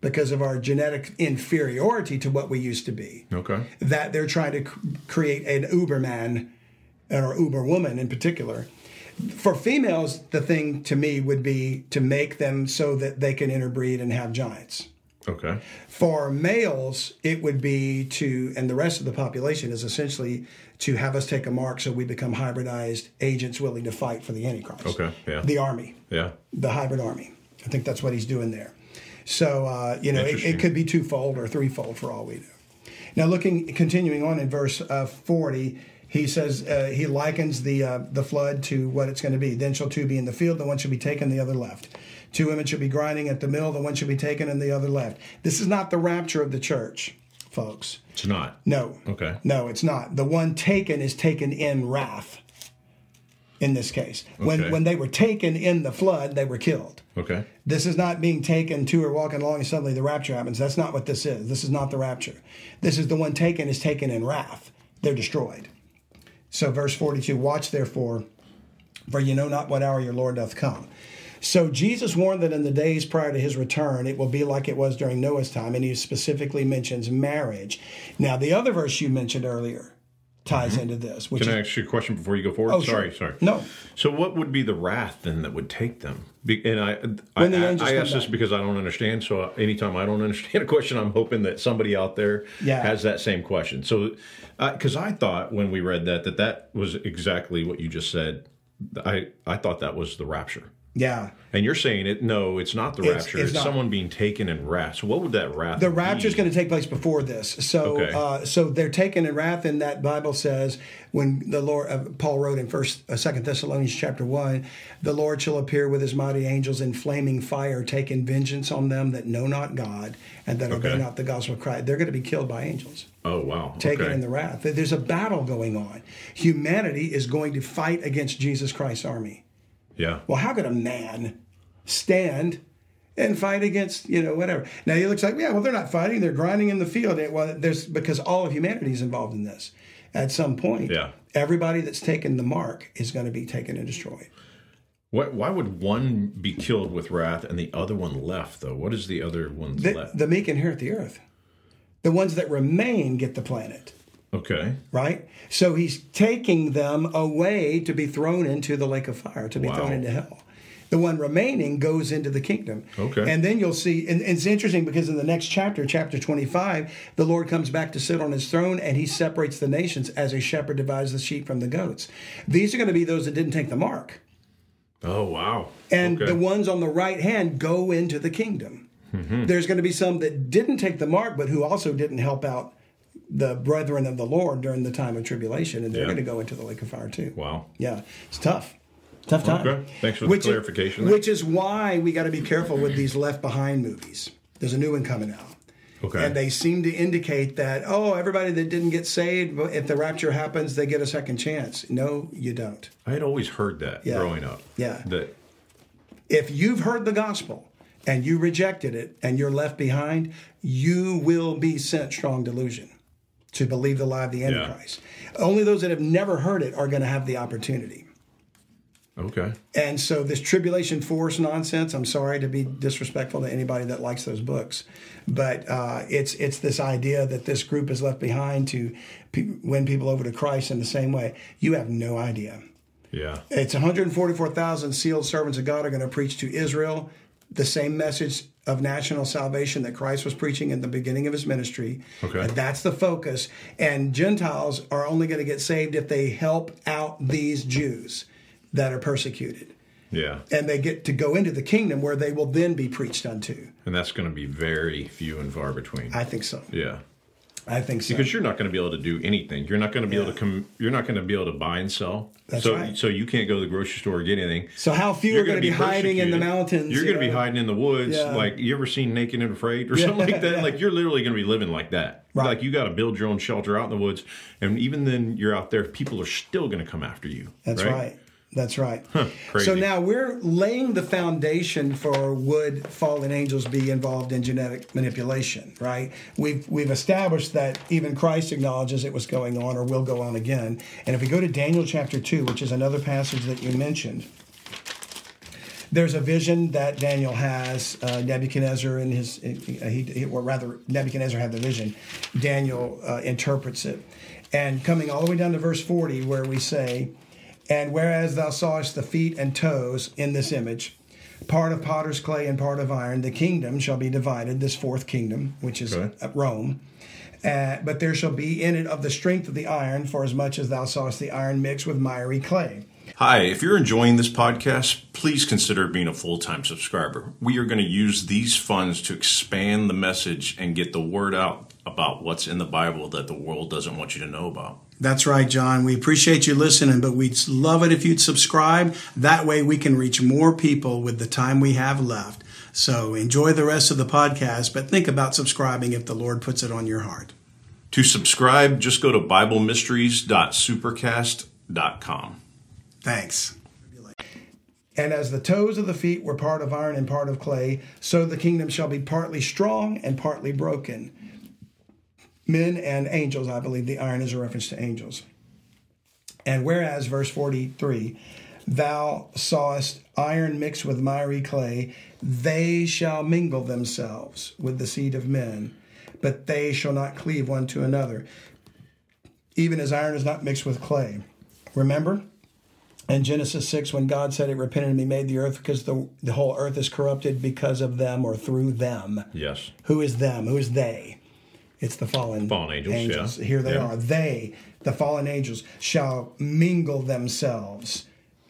because of our genetic inferiority to what we used to be. okay. that they're trying to c- create an Uberman or Uberwoman in particular. For females, the thing to me would be to make them so that they can interbreed and have giants. Okay. For males, it would be to, and the rest of the population is essentially to have us take a mark so we become hybridized agents willing to fight for the Antichrist. Okay, yeah. The army Yeah. the hybrid army. I think that's what he's doing there. So uh, you know, it, it could be twofold or threefold for all we know. Now, looking continuing on in verse uh, forty, he says uh, he likens the uh, the flood to what it's going to be. Then shall two be in the field; the one shall be taken, the other left. Two women shall be grinding at the mill; the one shall be taken, and the other left. This is not the rapture of the church, folks. It's not. No. Okay. No, it's not. The one taken is taken in wrath. In this case, when Okay. when they were taken in the flood, they were killed. Okay. This is not being taken to or walking along and suddenly the rapture happens. That's not what this is. This is not the rapture. This is the one taken is taken in wrath. They're destroyed. So verse 42, watch therefore, for you know not what hour your Lord doth come. So Jesus warned that in the days prior to his return, it will be like it was during Noah's time, and he specifically mentions marriage. Now, the other verse you mentioned earlier ties mm-hmm. into this, which Can I is ask you a question before you go forward? Oh, sure. sorry, sorry. No. So, what would be the wrath then that would take them? Be, and I, I, the I, I ask this back. because I don't understand. So, anytime I don't understand a question, I'm hoping that somebody out there Yeah. has that same question. So, uh, because I thought when we read that that that was exactly what you just said. I I thought that was the rapture. Yeah. And you're saying it? No, it's not the It's- rapture. it's It's, someone being taken in wrath. So what would that wrath? The rapture is going to take place before this. So, Okay. uh, so they're taken in wrath, and that Bible says when the Lord, uh, Paul wrote in First, uh, Second Thessalonians chapter one, the Lord shall appear with his mighty angels in flaming fire, taking vengeance on them that know not God and that obey Okay. not the gospel of Christ. They're going to be killed by angels. Oh wow. taken okay. in the wrath. There's a battle going on. Humanity is going to fight against Jesus Christ's army. Yeah. Well, how could a man stand and fight against you know whatever? Now he looks like yeah, well they're not fighting; they're grinding in the field. Well, there's because all of humanity is involved in this. At some point, Yeah. everybody that's taken the mark is going to be taken and destroyed. What, why would one be killed with wrath and the other one left though? What is the other The, left? the meek inherit the earth. The ones that remain get the planet. Okay. right? So he's taking them away to be thrown into the lake of fire, to be Wow. thrown into hell. The one remaining goes into the kingdom. Okay. And then you'll see, and it's interesting because in the next chapter, chapter 25, the Lord comes back to sit on his throne and he separates the nations as a shepherd divides the sheep from the goats. These are going to be those that didn't take the mark. Oh wow. And okay. the ones on the right hand go into the kingdom. Mm-hmm. There's going to be some that didn't take the mark, but who also didn't help out the brethren of the Lord during the time of tribulation, and they're Yeah. going to go into the lake of fire too. Wow. Yeah, it's tough. Tough time. Okay. Thanks for the Which is- clarification there. which is why we got to be careful with these Left Behind movies. There's a new one coming out. Okay. And they seem to indicate that, oh, everybody that didn't get saved, if the rapture happens, they get a second chance. No, you don't. I had always heard that Yeah. growing up. Yeah. That if you've heard the gospel and you rejected it and you're left behind, you will be sent strong delusion to believe the lie of the Antichrist. Only those that have never heard it are going to have the opportunity. okay. And so this tribulation force nonsense, I'm sorry to be disrespectful to anybody that likes those books, but uh, it's it's this idea that this group is left behind to pe- win people over to Christ in the same way. You have no idea. Yeah. It's 144,000 sealed servants of God are going to preach to Israel the same message of national salvation that Christ was preaching in the beginning of his ministry. Okay. And that's the focus. And Gentiles are only going to get saved if they help out these Jews that are persecuted. Yeah. And they get to go into the kingdom where they will then be preached unto. And that's going to be very few and far between. I think so. yeah. I think so. Because you're not going to be able to do anything. You're not going to be able to come. You're not going to be able to buy and sell. That's so, right. So you can't go to the grocery store or get anything. so how few You're are going to be, hiding in the mountains? You're going to be hiding in the woods. Yeah. Like you ever seen Naked and Afraid or something like that? Like you're literally going to be living like that. Right. Like you got to build your own shelter out in the woods, and even then you're out there. People are still going to come after you. That's right. That's right. So now we're laying the foundation for would fallen angels be involved in genetic manipulation, right? We've we've established that even Christ acknowledges it was going on or will go on again. And if we go to Daniel chapter 2, which is another passage that you mentioned, there's a vision that Daniel has. Uh, Nebuchadnezzar and his, he, he, or rather, Nebuchadnezzar had the vision. Daniel uh, interprets it. And coming all the way down to verse 40, where we say, And whereas thou sawest the feet and toes in this image, part of potter's clay and part of iron, the kingdom shall be divided, this fourth kingdom, which is Okay. Rome. Uh, but there shall be in it of the strength of the iron, for as much as thou sawest the iron mixed with miry clay. Hi, if you're enjoying this podcast, please consider being a full time subscriber. We are going to use these funds to expand the message and get the word out about what's in the Bible that the world doesn't want you to know about. That's right, John. We appreciate you listening, but we'd love it if you'd subscribe. That way we can reach more people with the time we have left. So enjoy the rest of the podcast, but think about subscribing if the Lord puts it on your heart. To subscribe, just go to BibleMysteries.supercast.com. Thanks. And as the toes of the feet were part of iron and part of clay, so the kingdom shall be partly strong and partly broken. Men and angels, I believe the iron is a reference to angels. And whereas, verse 43, thou sawest iron mixed with miry clay, they shall mingle themselves with the seed of men, but they shall not cleave one to another, even as iron is not mixed with clay. Remember? in Genesis 6 when God said it repented and he made the earth because the, the whole earth is corrupted because of them or through them. Yes. Who is them? Who is they? It's the fallen, Fallen angels, yeah. Here they Yeah. are. They, the fallen angels, shall mingle themselves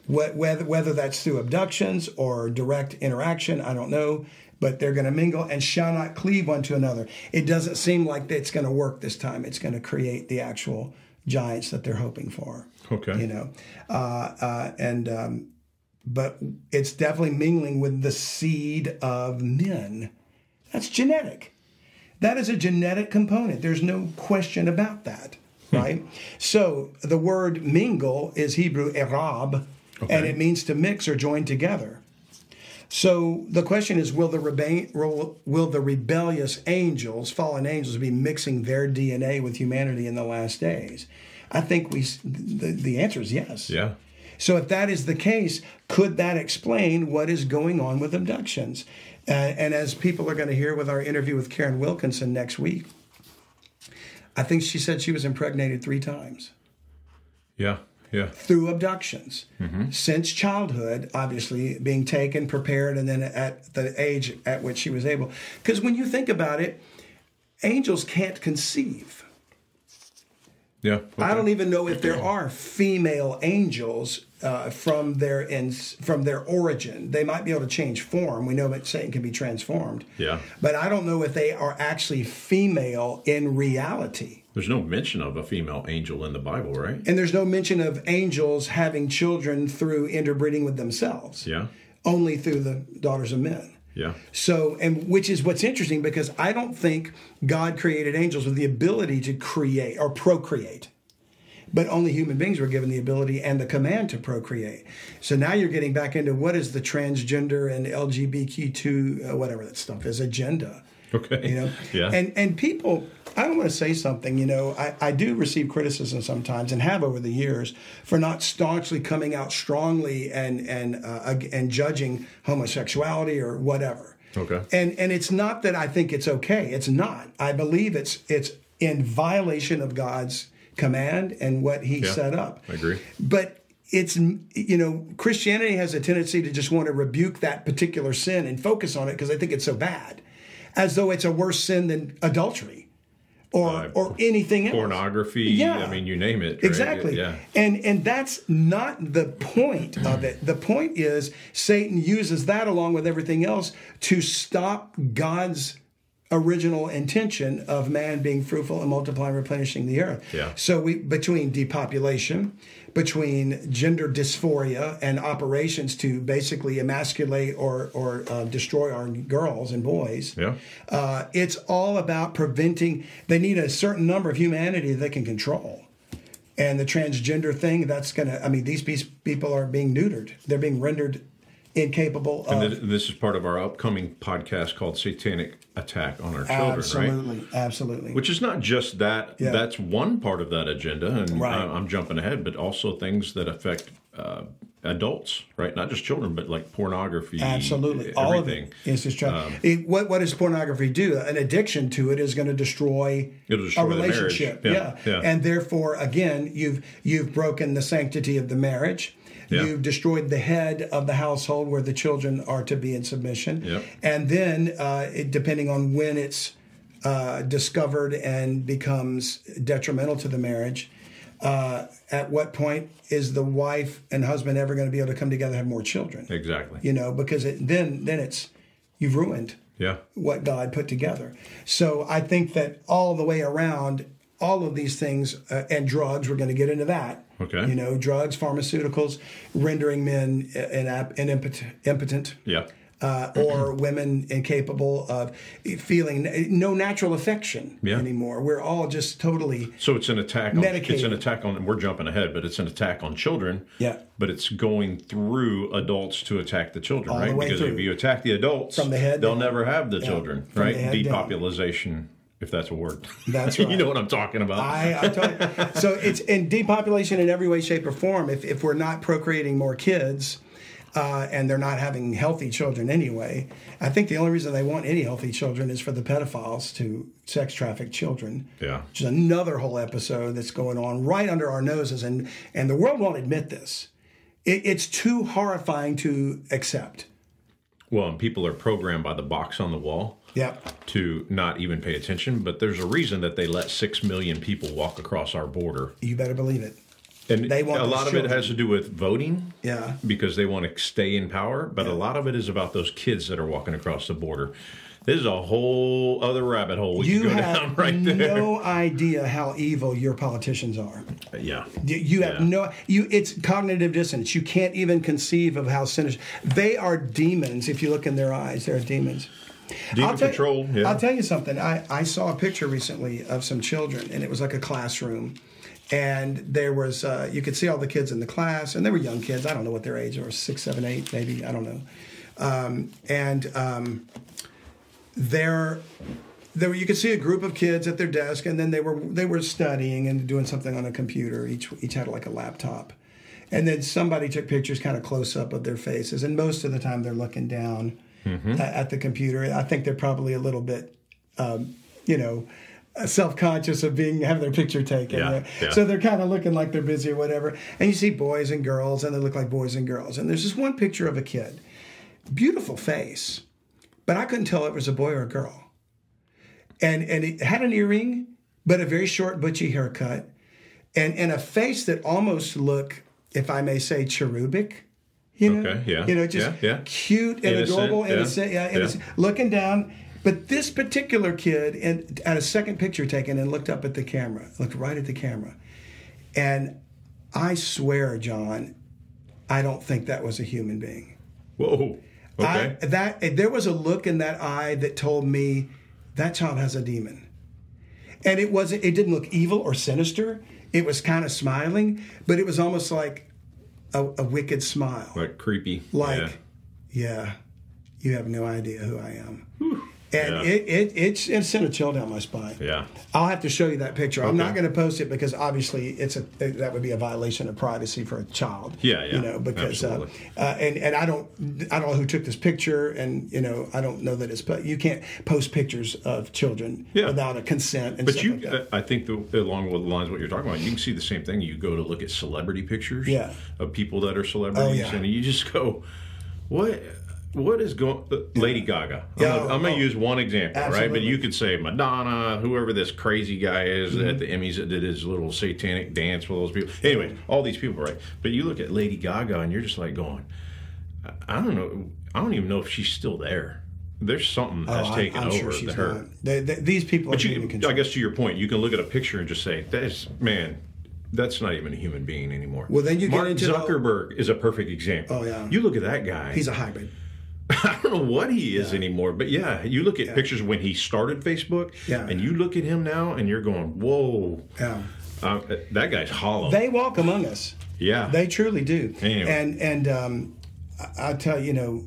whether whether that's through abductions or direct interaction, I don't know. But they're going to mingle and shall not cleave one to another. It doesn't seem like it's going to work this time. It's going to create the actual giants that they're hoping for. Okay. You know, uh, uh, and um, but it's definitely mingling with the seed of men. That's genetic. That is a genetic component. There's no question about that, hmm. right? So the word mingle is Hebrew erab, and it means to mix or join together. So the question is, will the rebe- will, will the rebellious angels, fallen angels, be mixing their DNA with humanity in the last days? I think we the, the answer is yes. Yeah. So if that is the case, could that explain what is going on with abductions? Uh, and as people are going to hear with our interview with Karen Wilkinson next week, I think she said she was impregnated three times Yeah. Yeah. through abductions since childhood, obviously being taken, prepared, and then at the age at which she was able. Because when you think about it, angels can't conceive. Yeah. I don't even know if there are female angels uh, from their in, from their origin. They might be able to change form. We know that Satan can be transformed. Yeah. But I don't know if they are actually female in reality. There's no mention of a female angel in the Bible, right? And there's no mention of angels having children through interbreeding with themselves. Yeah. Only through the daughters of men. Yeah. So, and which is what's interesting because I don't think God created angels with the ability to create or procreate, but only human beings were given the ability and the command to procreate. So now you're getting back into what is the transgender and LGBTQ, uh, whatever that stuff is, agenda. Okay. You know, Yeah. and and people. I don't want to say something, you know, I, I do receive criticism sometimes and have over the years for not staunchly coming out strongly and and uh, and judging homosexuality or whatever. Okay. And and it's not that I think it's okay. It's not. I believe it's it's in violation of God's command and what he Yeah. set up. I agree. But it's you know Christianity has a tendency to just want to rebuke that particular sin and focus on it because they think it's so bad, as though it's a worse sin than adultery or Uh, or anything else. Pornography. Yeah. I mean, you name it. right? Exactly. Yeah. And and that's not the point of it. The point is Satan uses that along with everything else to stop God's original intention of man being fruitful and multiplying replenishing the earth. Yeah. So we between depopulation, between gender dysphoria and operations to basically emasculate or or uh, destroy our girls and boys. Yeah. Uh, it's all about preventing. They need a certain number of humanity they can control. And the transgender thing, that's going to, I mean, these people are being neutered. They're being rendered incapable of. And this is part of our upcoming podcast called Satanic Attack on Our Children, right? absolutely. Absolutely. Which is not just that. Yeah. That's one part of that agenda, and Right. I'm jumping ahead, but also things that affect uh, adults, right? Not just children, but like pornography. Absolutely, all of everything. it is just. Um, it, what what does pornography do? An addiction to it is going to destroy, destroy a relationship. Yeah, Yeah. yeah. and therefore, again, you've you've broken the sanctity of the marriage. Yeah. You've destroyed the head of the household where the children are to be in submission. Yep. And then, uh, it, depending on when it's uh, discovered and becomes detrimental to the marriage, uh, at what point is the wife and husband ever going to be able to come together and have more children? Exactly. you know because it, then then it's you've ruined Yeah. what god put together so i think that all the way around all of these things uh, and drugs we're going to get into that Okay. you know drugs pharmaceuticals rendering men inap- inimpotent, impotent Yeah. uh, or women incapable of feeling no natural affection Yeah. anymore we're all just totally So it's an attack. On, it's an attack on. We're jumping ahead, but it's an attack on children. Yeah. But it's going through adults to attack the children, All the right? way because through. if you attack the adults From the head they'll down. never have the children, from right? the head down. If that's a word. That's you know what I'm talking about. I, I tell you. So it's in depopulation in every way, shape, or form. If, if we're not procreating more kids, uh, and they're not having healthy children anyway, I think the only reason they want any healthy children is for the pedophiles to sex traffic children. Yeah. Which is another whole episode that's going on right under our noses, and and the world won't admit this. It, it's too horrifying to accept. well, and people are programmed by the box on the wall. Yep. To not even pay attention, but there's a reason that they let six million people walk across our border. You better believe it. And They want a lot of it has to do with voting. Yeah. Because they want to stay in power, but a lot of it is about those kids that are walking across the border. This is a whole other rabbit hole we you go have down right there. no idea how evil your politicians are. Uh, yeah. You- You have Yeah. no you. It's cognitive dissonance. You can't even conceive of how sinister they are. Demons. If you look in their eyes, they're demons. Demon I'll tell- control. Yeah. I'll tell you something. I, I saw a picture recently of some children, and it was like a classroom. And there was, uh, you could see all the kids in the class, and they were young kids. I don't know what their age was six, seven, eight, maybe. I don't know. Um, and um, there, there, were- you could see a group of kids at their desk, and then they were they were studying and doing something on a computer. Each each had like a laptop, and then somebody took pictures kind of close up of their faces, and most of the time they're looking down a- at the computer. I think they're probably a little bit, um, you know. Self conscious of being having their picture taken, Yeah, yeah. so they're kind of looking like they're busy or whatever. And you see boys and girls, and they look like boys and girls. And there's this one picture of a kid, beautiful face, but I couldn't tell if it was a boy or a girl. And and it had an earring, but a very short butchy haircut, and and a face that almost looked, if I may say, cherubic. You know, Okay, yeah, you know, just yeah, yeah. cute and Innocent, adorable, innocent, yeah, yeah. innocent, looking down. But this particular kid, and had a second picture taken, and looked up at the camera, looked right at the camera, and I swear, John, I don't think that was a human being. Whoa. Okay. I, that there was a look in that eye that told me that child has a demon, and it wasn't. It didn't look evil or sinister. It was kind of smiling, but it was almost like a, a wicked smile. like creepy. Like, yeah. yeah. you have no idea who I am. And Yeah. it, it, it's, it sent a chill down my spine. Yeah. I'll have to show you that picture. I'm not going to post it because obviously it's a that would be a violation of privacy for a child. Yeah, yeah. You know because uh, uh, and and I don't I don't know who took this picture and you know I don't know that it's but you can't post pictures of children Yeah. without a consent and But you, like. I think the, along the lines of what you're talking about, you can see the same thing. You go to look at celebrity pictures Yeah. of people that are celebrities, Oh, yeah. and you just go, "What? What is going?" Lady Gaga. I'm Yeah, gonna, I'm gonna oh, use one example, right? But you could say Madonna, whoever this crazy guy is Mm-hmm. at the Emmys that did his little satanic dance with those people. Anyway, all these people, right? But you look at Lady Gaga, and you're just like going, I- don't know. I don't even know if she's still there. There's something that's Oh, taken I'm over sure to her. They, they, these people But you. I guess to your point, you can look at a picture and just say, "That's man, that's not even a human being anymore." Well, then you get Mark into the- Zuckerberg is a perfect example. Oh, yeah. you look at that guy. He's a hybrid. I don't know what he is anymore, but yeah, you look at pictures when he started Facebook, Yeah. and you look at him now, and you're going, "Whoa, Yeah. uh, that guy's hollow." They walk among us. yeah, They truly do. Anyway. And and um, I, I tell you, you know,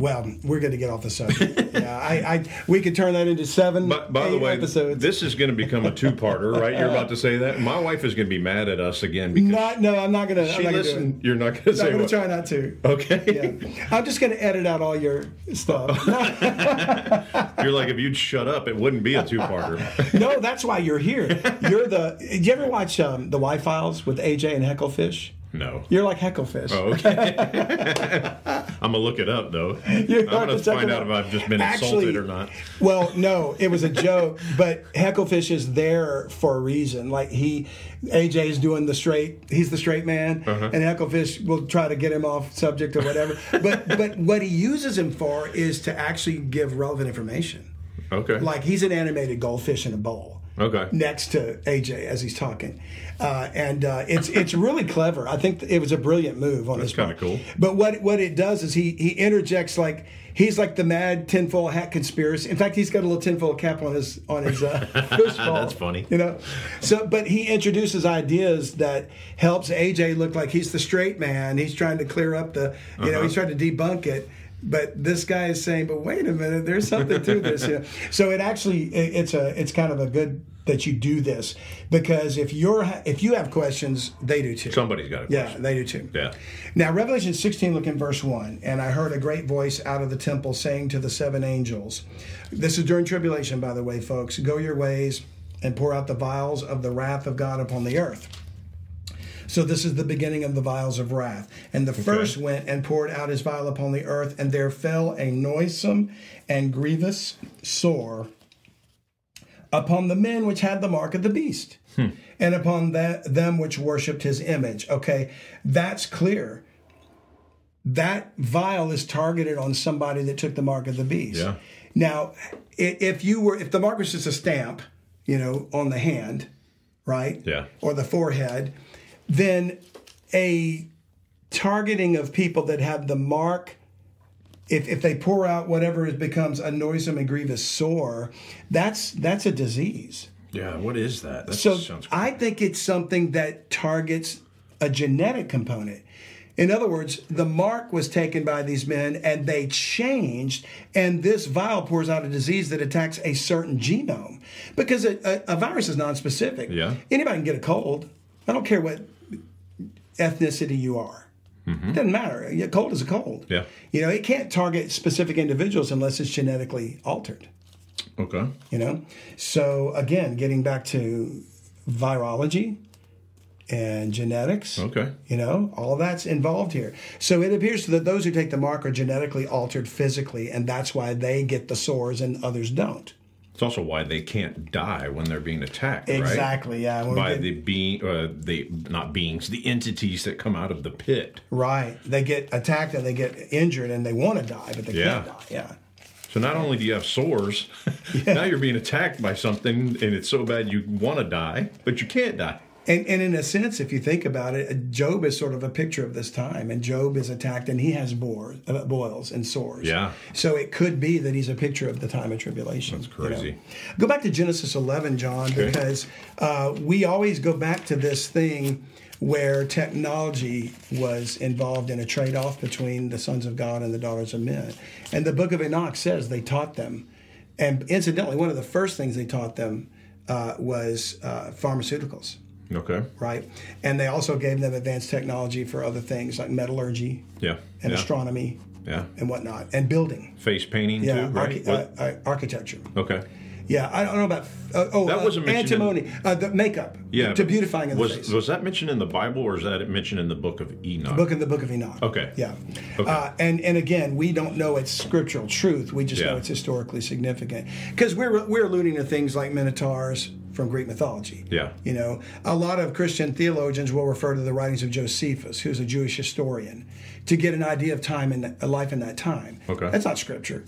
well, we're going to get off the subject. yeah, I, I we could turn that into seven, But by the eight way, episodes. this is going to become a two-parter, right? You're about to say that. My wife is going to be mad at us again because not, no, I'm not going to. she I'm not going to do it. listened. You're not going to say. I'm going to try not to. Okay. Yeah. I'm just going to edit out all your stuff. You're like, if you'd shut up, it wouldn't be a two-parter. no, that's why you're here. You're the. Did you ever watch um, the Why Files with AJ and Hecklefish? No. You're like Hecklefish. Oh, okay. I'm gonna look it up though. You're I'm gonna find out out. if I've just been Actually- insulted or not. Well, no, it was a joke, but Hecklefish is there for a reason. Like he, AJ is doing the straight. He's the straight man, Uh-huh. and Hecklefish will try to get him off subject or whatever. but but what he uses him for is to actually give relevant information. Okay. Like he's an animated goldfish in a bowl. Okay. Next to AJ as he's talking, uh, and uh, it's it's really clever. I think it was a brilliant move on That's his part. kinda cool. But what what it does is he he interjects like he's like the mad tinfoil hat conspiracy. In fact, he's got a little tinfoil cap on his on his uh. That's funny. you know. So, but he introduces ideas that helps AJ look like he's the straight man. He's trying to clear up the, you know, Uh-huh. he's trying to debunk it. But this guy is saying, "But wait a minute, there's something to this." You know? So it actually it, it's a it's kind of a good that you do this because if you're if you have questions, they do too. Somebody's got a question. Yeah, they do too. Yeah. Now, Revelation 16, look in verse 1. And I heard a great voice out of the temple saying to the seven angels, This is during tribulation, by the way, folks. Go your ways and pour out the vials of the wrath of God upon the earth. So this is the beginning of the vials of wrath. And the first went and poured out his vial upon the earth, and there fell a noisome and grievous sore upon the men which had the mark of the beast, hmm. and upon that, them which worshipped his image. Okay, that's clear. That vial is targeted on somebody that took the mark of the beast. Yeah. Now, if you were, if the mark was just a stamp, you know, on the hand, right? Yeah. Or the forehead, then a targeting of people that have the mark if, if they pour out whatever becomes a noisome and grievous sore, that's that's a disease. Yeah, what is that? That So I think it's something that targets a genetic component. In other words, the mark was taken by these men and they changed, and this vial pours out a disease that attacks a certain genome because a, a, a virus is non-specific. Yeah. Anybody can get a cold. I don't care what ethnicity you are. Mm-hmm. It doesn't matter. A cold is a cold. Yeah. You know, it can't target specific individuals unless it's genetically altered okay. you know so again getting back to virology and genetics Okay. you know all that's involved here so it appears that those who take the mark are genetically altered physically and that's why they get the sores and others don't It's also why they can't die when they're being attacked, right? exactly yeah When By get- the being, uh, the not beings, the entities that come out of the pit. right they get attacked and they get injured and they want to die but they Yeah. can't die yeah So not only do you have sores, now you're being attacked by something, and it's so bad you want to die, but you can't die. And, and in a sense, if you think about it, Job is sort of a picture of this time. And Job is attacked and he has uh, boils and sores. Yeah. So it could be that he's a picture of the time of tribulation. That's crazy. Go back to Genesis 11, John, Okay. because uh, we always go back to this thing where technology was involved in a trade off between the sons of God and the daughters of men. And the book of Enoch says they taught them. And incidentally, one of the first things they taught them uh, was uh, pharmaceuticals Okay. right? And they also gave them advanced technology for other things like metallurgy Yeah. and yeah. astronomy Yeah. and whatnot, and building. Face painting Yeah, too, right? archi- uh, uh, architecture. okay. Yeah, I don't know about uh, oh That uh, wasn't in- antimony, uh, the makeup. Yeah. to beautifying of the was face. was that mentioned in the Bible or is that mentioned in the book of Enoch? Book in the Book of Enoch. Okay. Yeah. Okay. Uh, and and again, we don't know its scriptural truth. We just know it's historically significant because we're we're alluding to things like minotaurs from Greek mythology. Yeah. You know, a lot of Christian theologians will refer to the writings of Josephus, who's a Jewish historian, to get an idea of time and a life in that time. Okay. That's not scripture.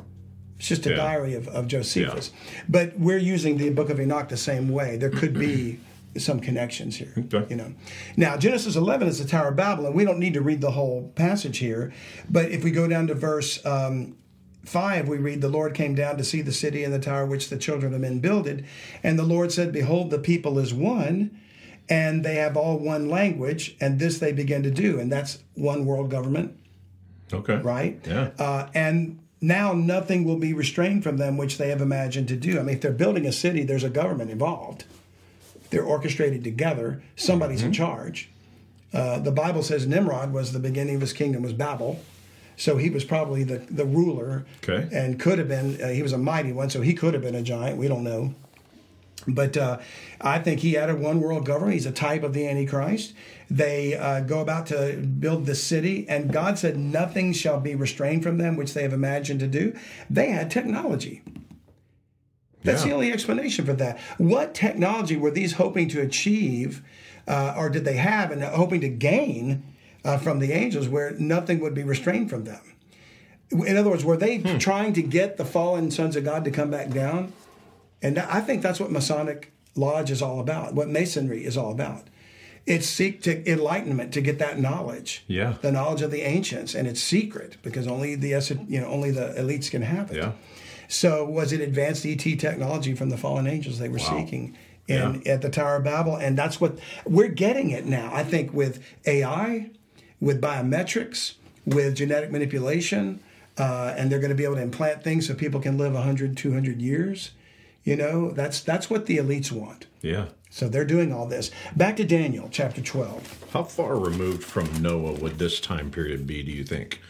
It's just a Yeah. diary of, of Josephus. Yeah. But we're using the Book of Enoch the same way. There could be some connections here. Okay. You know. Now Genesis 11 is the Tower of Babel, and we don't need to read the whole passage here. But if we go down to verse um, 5, we read, The Lord came down to see the city and the tower which the children of men builded. And the Lord said, Behold, the people is one, and they have all one language, and this they begin to do. And that's one world government Okay. right? Yeah. Uh, and now nothing will be restrained from them which they have imagined to do. I mean, if they're building a city, there's a government involved. They're orchestrated together. Somebody's Mm-hmm. in charge. Uh, the Bible says Nimrod was the beginning of his kingdom was Babel. So he was probably the, the ruler Okay. and could have been, uh, he was a mighty one, so he could have been a giant. We don't know. But uh, I think he had a one world government. He's a type of the Antichrist. They uh, go about to build the city, and God said, Nothing shall be restrained from them, which they have imagined to do. They had technology. That's Yeah. the only explanation for that. What technology were these hoping to achieve, uh, or did they have, and hoping to gain uh, from the angels where nothing would be restrained from them? In other words, were they Hmm. trying to get the fallen sons of God to come back down? And I think that's what Masonic Lodge is all about, what Masonry is all about. It's seek to enlightenment to get that knowledge, Yeah. the knowledge of the ancients, and it's secret because only the you know only the elites can have it. Yeah. So was it advanced ET technology from the fallen angels they were seeking in Yeah. at the Tower of Babel? And that's what we're getting it now. I think with AI, with biometrics, with genetic manipulation, uh, and they're going to be able to implant things so people can live 100, 200 years. You know, that's that's what the elites want. Yeah. So they're doing all this. Back to Daniel chapter 12. How far removed from Noah would this time period be, do you think?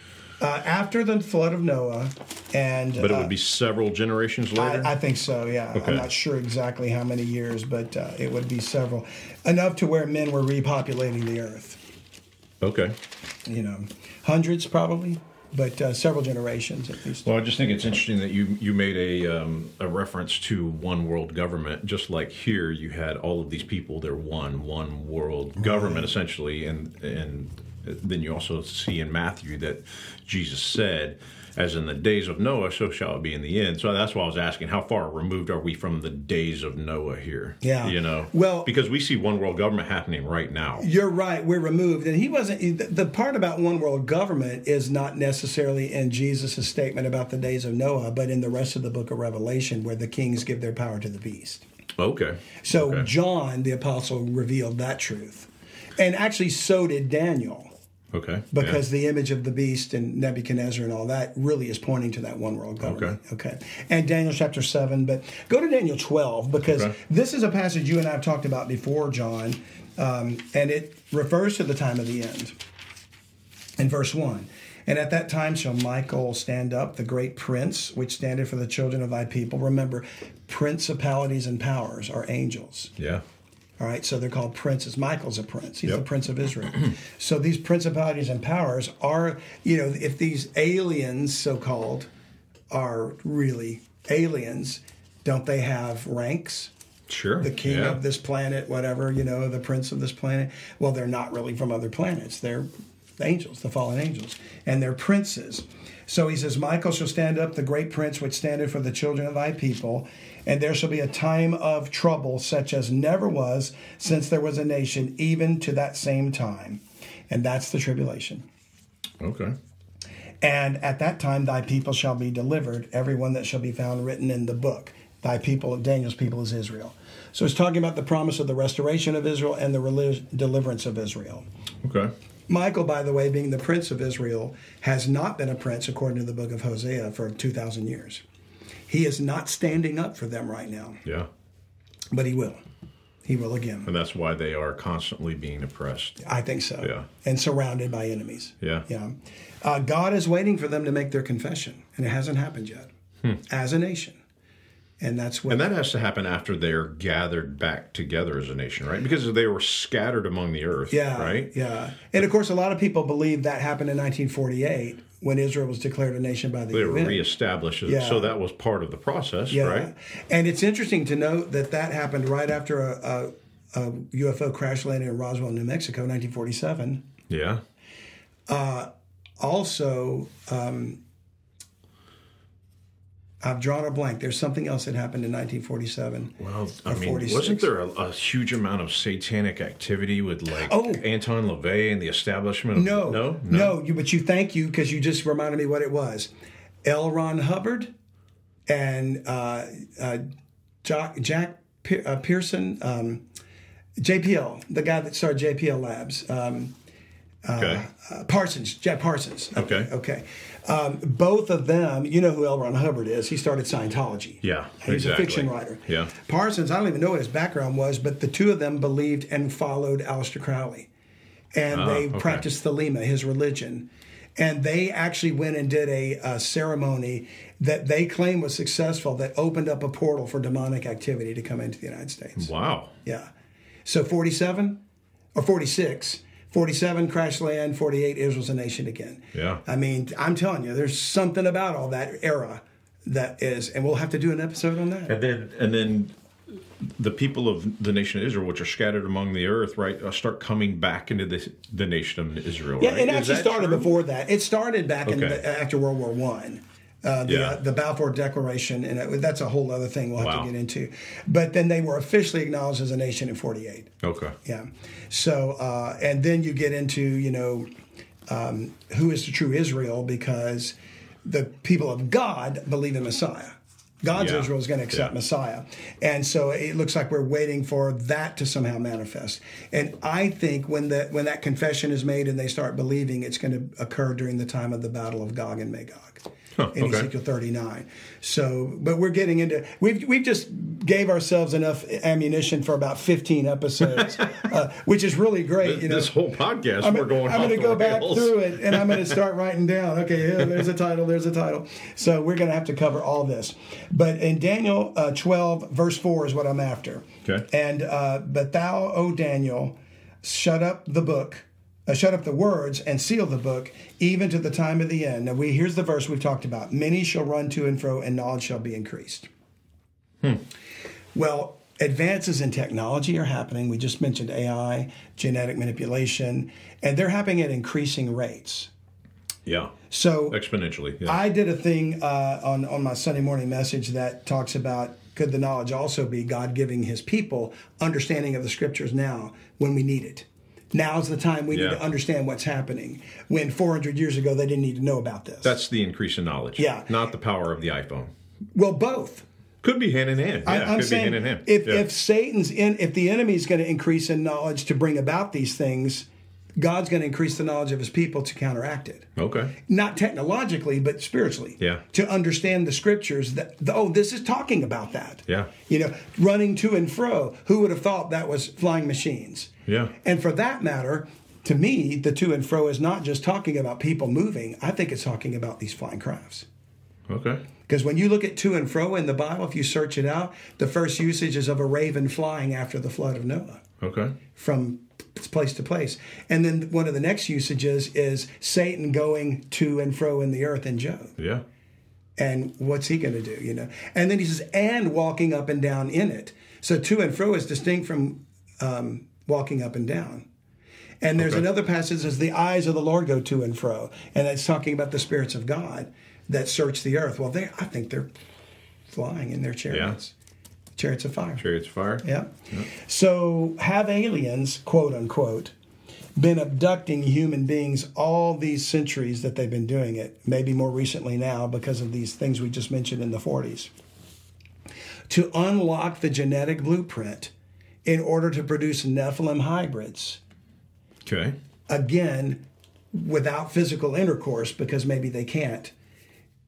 Uh, after the flood of Noah, and But it uh, would be several generations later? I, I think so. Yeah, Okay. I'm not sure exactly how many years, but uh, it would be several, enough to where men were repopulating the earth. Okay. You know, hundreds probably. but uh, several generations at least. Well, I just think it's interesting that you you made a um, a reference to one world government, just like here you had all of these people. They're one one world government essentially, and and then you also see in Matthew that Jesus said. As in the days of Noah, so shall it be in the end. So that's why I was asking, how far removed are we from the days of Noah here? Yeah. you know, Well- because we see one world government happening right now. You're right. We're removed, and he wasn't. The part about one world government is not necessarily in Jesus' statement about the days of Noah, but in the rest of the book of Revelation, where the kings give their power to the beast. Okay, So Okay. John, the apostle, revealed that truth, and actually so did Daniel, okay, because the image of the beast and Nebuchadnezzar and all that really is pointing to that one world government. Okay. And Daniel chapter seven, but go to Daniel twelve because Okay. this is a passage you and I have talked about before, John, um, and it refers to the time of the end. In verse one. And at that time shall Michael stand up, the great prince, which standeth for the children of thy people. Remember, principalities and powers are angels. yeah, All right, so they're called princes. Michael's a prince. He's Yep. the prince of Israel. so these principalities and powers are, you know, if these aliens, so called, are really aliens, don't they have ranks? sure, The king yeah. of this planet, whatever, you know, the prince of this planet. Well, they're not really from other planets. They're angels, the fallen angels, and they're princes. So he says, Michael shall stand up, the great prince which standeth for the children of thy people, and there shall be a time of trouble such as never was since there was a nation, even to that same time. And that's the tribulation. okay. And at that time thy people shall be delivered, every one that shall be found written in the book. Thy people, Daniel's people is Israel. So it's talking about the promise of the restoration of Israel and the relig- deliverance of Israel. Okay. Michael, by the way, being the prince of Israel, has not been a prince according to the book of Hosea for 2,000 years. He is not standing up for them right now, Yeah. but he will. He will again. And that's why they are constantly being oppressed. I think so. Yeah. And surrounded by enemies. Yeah. Yeah. Uh, God is waiting for them to make their confession, and it hasn't happened yet as a nation. And that's what. Hmm. And that has to happen after they're gathered back together as a nation, right? Because they were scattered among the earth, yeah. right? Yeah. And of course, a lot of people believe that happened in 1948 when Israel was declared a nation by the They were UN. reestablished, Yeah. so that was part of the process, Yeah. right? And it's interesting to note that that happened right after a, a, a UFO crash landed in Roswell, New Mexico, 1947. Yeah. Also, um, I've drawn a blank. There's something else that happened in 1947. Well, I mean, 46. wasn't there a, a huge amount of satanic activity with like Oh. Anton LaVey and the establishment? Of, No, no, no. You, but you thank you because you just reminded me what it was. L. Ron Hubbard and uh, uh, Jack, Jack Pe- uh, Pearson, um, JPL, the guy that started JPL Labs. Um, Okay. uh, Parsons, Jack Parsons. Okay. Okay. Um, both of them, you know who L. Ron Hubbard is. He started Scientology. Yeah, He's exactly. a fiction writer. Yeah. Parsons, I don't even know what his background was, but the two of them believed and followed Aleister Crowley. And Ah, they okay. practiced Thelema, his religion. And they actually went and did a, a ceremony that they claim was successful that opened up a portal for demonic activity to come into the United States. Wow. Yeah. So 47 or 46, 47 crash land, 48 Israel's a nation again. Yeah. I mean, I'm telling you, there's something about all that era that is, and we'll have to do an episode on that. And then, and then the people of the nation of Israel, which are scattered among the earth, right, uh, start coming back into the, the nation of Israel. Yeah, right? it actually started true? before that. It started back in the, after World War One. Uh, the, Yeah. uh, the Balfour Declaration, and it, that's a whole other thing we'll have Wow. to get into. But then they were officially acknowledged as a nation in '48. Okay. Yeah. So, uh, and then you get into, you know, um, who is the true Israel because the people of God believe in Messiah. God's Yeah. Israel is going to accept Yeah. Messiah. And so it looks like we're waiting for that to somehow manifest. And I think when that when that confession is made and they start believing, it's going to occur during the time of the battle of Gog and Magog. In okay. Ezekiel 39. So, but we're getting into we've we've just gave ourselves enough ammunition for about 15 episodes, uh, which is really great. You know, this whole podcast, I'm, we're going. I'm going to go back through it and I'm going to start writing down. Okay, yeah, there's a title. There's a title. So we're going to have to cover all this. But in Daniel uh, 12 verse 4 is what I'm after. Okay. And uh, but thou, O Daniel, shut up the book uh, shut up the words and seal the book, even to the time of the end. Now, we here's the verse we've talked about: many shall run to and fro, and knowledge shall be increased. Hmm. Well, advances in technology are happening. We just mentioned AI, genetic manipulation, and they're happening at increasing rates. Yeah. So Exponentially. Yeah. I did a thing uh, on on my Sunday morning message that talks about could the knowledge also be God giving His people understanding of the Scriptures now when we need it. Now's the time we need to understand what's happening. When 400 years ago they didn't need to know about this. That's the increase in knowledge. Yeah. Not the power of the iPhone. well, both. Could be hand in hand. Yeah, I, I'm could saying be hand in hand. if Yeah. if Satan's in, if the enemy is going to increase in knowledge to bring about these things, God's going to increase the knowledge of His people to counteract it. okay. not technologically, but spiritually. Yeah. To understand the scriptures that oh, this is talking about that. Yeah. You know, running to and fro. Who would have thought that was flying machines? Yeah. And for that matter, to me, the to and fro is not just talking about people moving. I think it's talking about these flying crafts. Okay. Because when you look at to and fro in the Bible, if you search it out, the first usage is of a raven flying after the flood of Noah Okay. from place to place. And then one of the next usages is Satan going to and fro in the earth in Job. Yeah. And what's he going to do, you know? And then he says, and walking up and down in it. So to and fro is distinct from um, walking up and down. And there's Okay. another passage that says, the eyes of the Lord go to and fro. And it's talking about the spirits of God that search the earth. Well, they, I think they're flying in their chariots, chariots of fire. Chariots of fire. Yeah. So have aliens, quote unquote, been abducting human beings all these centuries that they've been doing it, maybe more recently now because of these things we just mentioned in the 40s, to unlock the genetic blueprint in order to produce Nephilim hybrids, Okay. again, without physical intercourse because maybe they can't,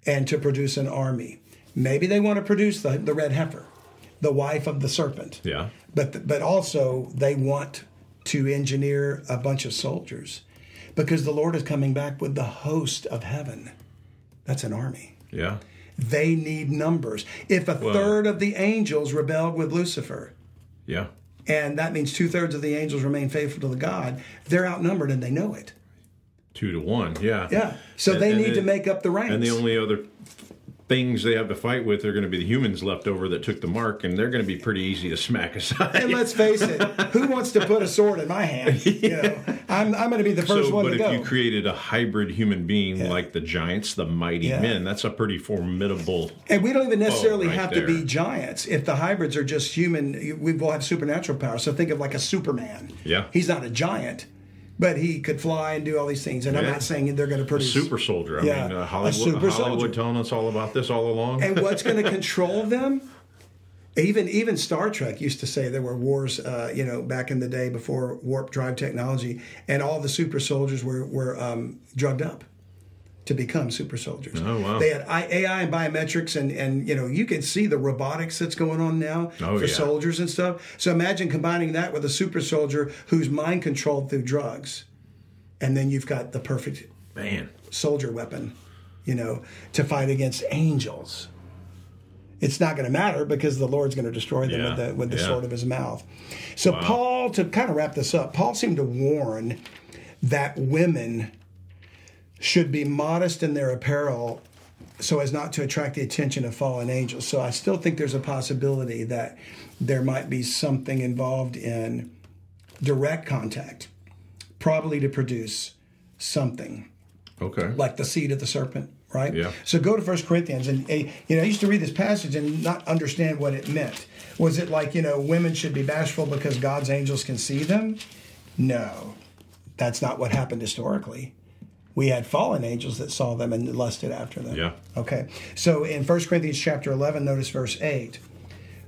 and to produce an army. Maybe they want to produce the, the red heifer, the wife of the serpent. Yeah. But but also they want to engineer a bunch of soldiers because the Lord is coming back with the host of heaven. That's an army. Yeah. They need numbers. If a third of the angels rebelled with Lucifer, Yeah. And that means two thirds of the angels remain faithful to the God, they're outnumbered and they know it. Two to one. Yeah. Yeah. So And- they and need the- to make up the ranks. And the only other things they have to fight with are going to be the humans left over that took the mark, and they're going to be pretty easy to smack aside. and let's face it, who wants to put a sword in my hand? You know, I'm, I'm going to be the first so, one but to if go. you created a hybrid human being like the giants, the mighty Yeah. men, that's a pretty formidable. And we don't even necessarily right have to be giants. If the hybrids are just human, we will have supernatural power. So think of like a Superman. Yeah. He's not a giant, but he could fly and do all these things. And I'm not saying they're going to produce. Super soldier. I Yeah, mean, uh, a Hollywood, Hollywood soldier. telling us all about this all along. and what's going to control them? Even even Star Trek used to say there were wars, uh, you know, back in the day before warp drive technology, and all the super soldiers were were um, drugged up to become super soldiers. Oh, wow. They had AI and biometrics, and and you know you can see the robotics that's going on now Oh, for yeah. soldiers and stuff. So imagine combining that with a super soldier who's mind controlled through drugs, and then you've got the perfect Man. soldier weapon, you know, to fight against angels. It's not going to matter because the Lord's going to destroy them with the with the yeah. sword of his mouth. So Paul, to kind of wrap this up, Paul seemed to warn that women should be modest in their apparel so as not to attract the attention of fallen angels. So I still think there's a possibility that there might be something involved in direct contact, probably to produce something Okay. like the seed of the serpent, right? Yeah. So go to First Corinthians, and you know, I used to read this passage and not understand what it meant. Was it like you know, women should be bashful because God's angels can see them? No, that's not what happened historically. We had fallen angels that saw them and lusted after them. Yeah. Okay. So in 1 Corinthians chapter 11, notice verse 8.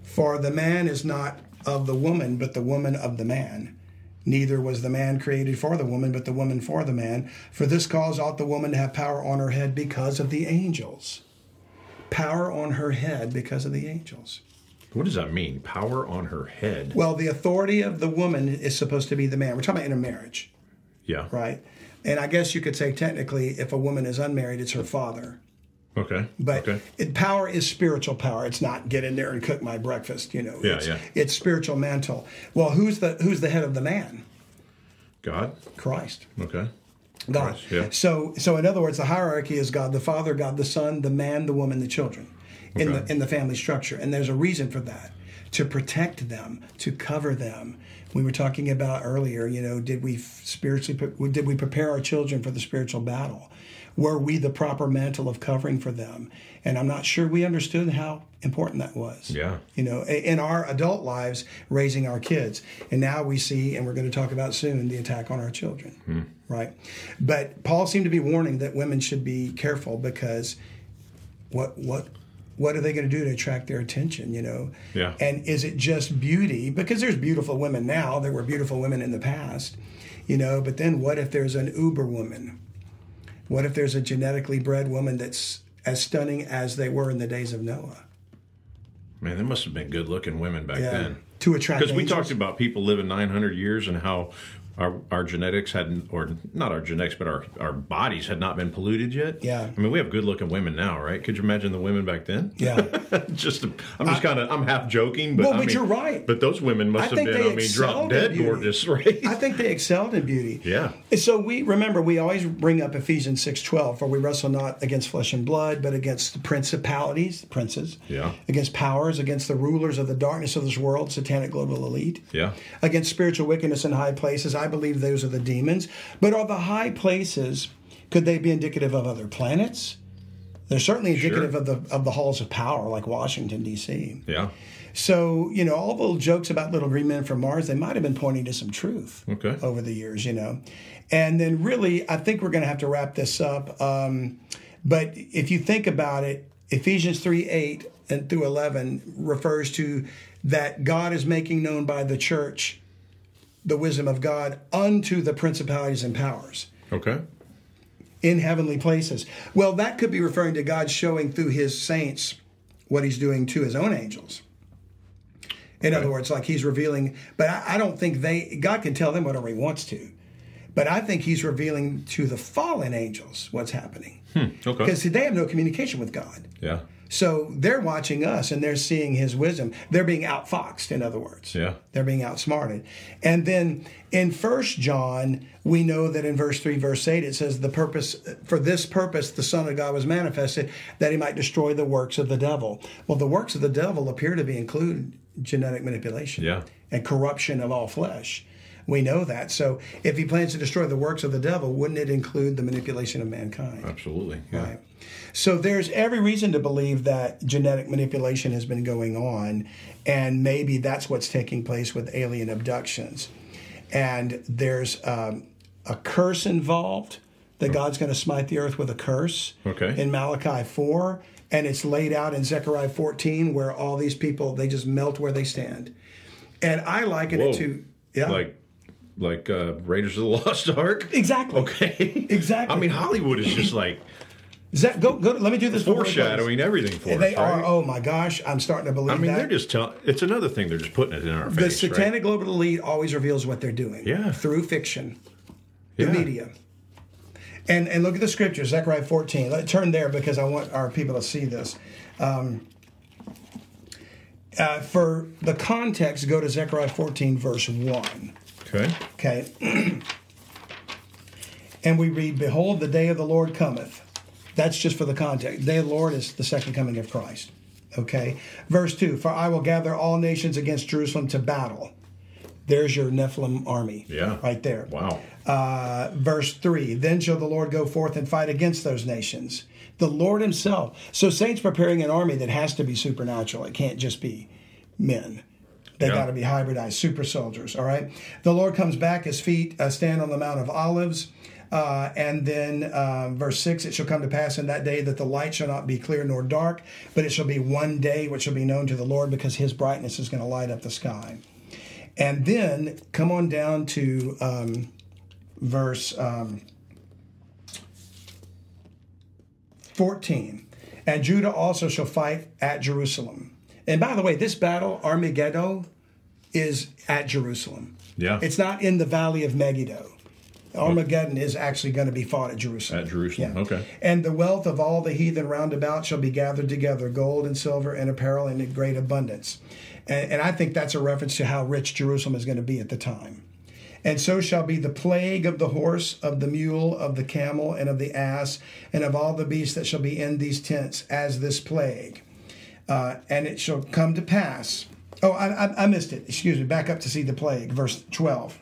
For the man is not of the woman, but the woman of the man. Neither was the man created for the woman, but the woman for the man. For this cause ought the woman to have power on her head because of the angels. Power on her head because of the angels. What does that mean? Power on her head. Well, the authority of the woman is supposed to be the man. We're talking about in a marriage, Yeah. right? And I guess you could say technically, if a woman is unmarried, it's her father. Okay. But okay. it, power is spiritual power. It's not get in there and cook my breakfast. You know. Yeah, it's, yeah. It's spiritual mantle. Well, who's the who's the head of the man? God. Christ. Okay. God. Christ, yeah. So, so in other words, the hierarchy is God the Father, God the Son, the man, the woman, the children, in Okay. the in the family structure, and there's a reason for that to protect them, to cover them. We were talking about earlier. You know, did we spiritually did we prepare our children for the spiritual battle? Were we the proper mantle of covering for them? And I'm not sure we understood how important that was Yeah. you know, in our adult lives, raising our kids. And now we see, and we're going to talk about soon, the attack on our children, hmm. right? But Paul seemed to be warning that women should be careful because what what what are they going to do to attract their attention? You know, Yeah. And is it just beauty? Because there's beautiful women now. There were beautiful women in the past, you know. But then what if there's an uber woman? What if there's a genetically bred woman that's as stunning as they were in the days of Noah? Man, there must have been good looking women back Yeah. then. To attract Because we talked about people living 900 years and how our, our genetics hadn't, or not our genetics, but our, our bodies had not been polluted yet. Yeah. I mean, we have good looking women now, right? Could you imagine the women back then? Yeah. just, I'm just kind of, I'm half joking, but Well, I but mean, you're right. But those women must I have been, I mean, drop dead beauty. gorgeous, right? I think they excelled in beauty. Yeah. So we remember we always bring up Ephesians six twelve, for we wrestle not against flesh and blood, but against the principalities, princes, Yeah. against powers, against the rulers of the darkness of this world, satanic global elite, Yeah. against spiritual wickedness in high places. I believe those are the demons. But are the high places could they be indicative of other planets? They're certainly indicative of the of the halls of power, like Washington D.C. Yeah. So, you know, all the little jokes about little green men from Mars, they might have been pointing to some truth Okay. over the years, you know. And then, really, I think we're going to have to wrap this up. Um, but if you think about it, Ephesians 3 8 and through 11 refers to that God is making known by the church the wisdom of God unto the principalities and powers Okay. in heavenly places. Well, that could be referring to God showing through his saints what he's doing to his own angels. In other words, like he's revealing, but I, I don't think they, God can tell them whatever he wants to. But I think he's revealing to the fallen angels what's happening. Hmm, okay. Because they have no communication with God. Yeah. So they're watching us and they're seeing his wisdom. They're being outfoxed, in other words. Yeah. They're being outsmarted. And then in First John, we know that in verse 3, verse 8, it says, The purpose for this purpose the Son of God was manifested, that he might destroy the works of the devil. Well, the works of the devil appear to be include genetic manipulation Yeah. and corruption of all flesh. We know that. So if he plans to destroy the works of the devil, wouldn't it include the manipulation of mankind? Absolutely. Yeah. Right. So there's every reason to believe that genetic manipulation has been going on, and maybe that's what's taking place with alien abductions. And there's um, a curse involved that God's going to smite the earth with a curse Okay. in Malachi 4. And it's laid out in Zechariah 14, where all these people, they just melt where they stand. And I liken Whoa. it to, yeah. Like, like uh, Raiders of the Lost Ark. Exactly. Okay. Exactly. I mean, Hollywood is just like Zach, go, go, let me do this before we close. foreshadowing everything for They us. are. right? Oh my gosh, I'm starting to believe I mean, that. they're just telling. It's another thing. They're just putting it in our the face. satanic right? global elite always reveals what they're doing. Yeah. Through fiction, the Yeah. media. And and look at the scriptures, Zechariah 14. Let turn there because I want our people to see this. Um, uh, for the context, go to Zechariah 14, verse 1. Okay. Okay. and we read, Behold, the day of the Lord cometh. That's just for the context. The day of the Lord is the second coming of Christ. Okay. Verse 2 For I will gather all nations against Jerusalem to battle. There's your Nephilim army. Yeah. Right there. Wow. Uh, verse 3 Then shall the Lord go forth and fight against those nations. The Lord Himself. So, saints preparing an army that has to be supernatural. It can't just be men. They Yeah. got to be hybridized, super soldiers. All right. The Lord comes back. His feet uh, stand on the Mount of Olives. Uh, and then uh, verse 6 It shall come to pass in that day that the light shall not be clear nor dark, but it shall be one day which shall be known to the Lord because his brightness is going to light up the sky. And then come on down to um, verse um, 14. And Judah also shall fight at Jerusalem. And by the way, this battle, Armageddon, is at Jerusalem. Yeah. It's not in the valley of Megiddo. Armageddon is actually going to be fought at Jerusalem. At Jerusalem. Okay. And the wealth of all the heathen round about shall be gathered together, gold and silver and apparel in great abundance. And, and I think that's a reference to how rich Jerusalem is going to be at the time. And so shall be the plague of the horse, of the mule, of the camel, and of the ass, and of all the beasts that shall be in these tents, as this plague. Uh, and it shall come to pass. Oh, I, I, I missed it. Excuse me. Back up to see the plague, verse 12.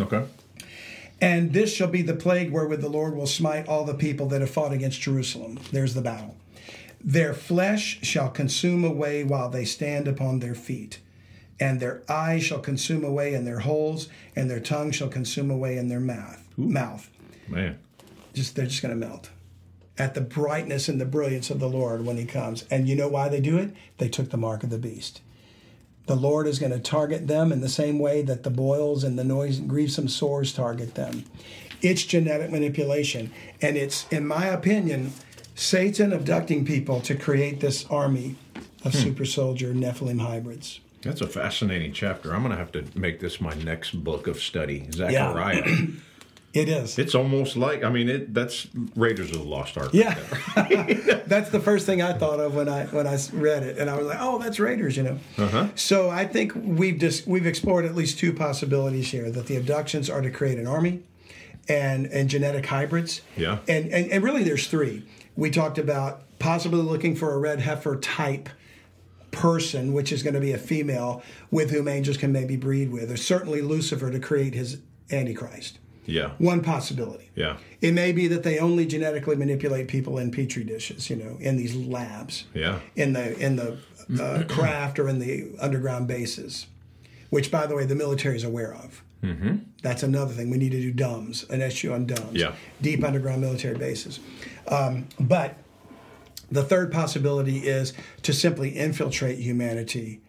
Okay. And this shall be the plague wherewith the Lord will smite all the people that have fought against Jerusalem. There's the battle. Their flesh shall consume away while they stand upon their feet, and their eyes shall consume away in their holes, and their tongue shall consume away in their mouth. Mouth. Man. Just they're just going to melt at the brightness and the brilliance of the Lord when He comes. And you know why they do it? They took the mark of the beast. The Lord is going to target them in the same way that the boils and the noise and grievesome sores target them. It's genetic manipulation, and it's, in my opinion, Satan abducting people to create this army of hmm. super soldier Nephilim hybrids. That's a fascinating chapter. I'm going to have to make this my next book of study. Zechariah. It is. It's almost like I mean it. That's Raiders of the Lost Ark. Yeah, that's the first thing I thought of when I when I read it, and I was like, "Oh, that's Raiders," you know. Uh-huh. So I think we've just we've explored at least two possibilities here: that the abductions are to create an army, and and genetic hybrids. Yeah. And and, and really, there's three. We talked about possibly looking for a red heifer type person, which is going to be a female with whom angels can maybe breed with, or certainly Lucifer to create his antichrist. Yeah. One possibility. Yeah. It may be that they only genetically manipulate people in petri dishes, you know, in these labs, Yeah. in the in the uh, craft or in the underground bases, which, by the way, the military is aware of. Mm-hmm. That's another thing we need to do. DUMBs, an issue on DUMBs, Yeah. deep underground military bases. Um, but the third possibility is to simply infiltrate humanity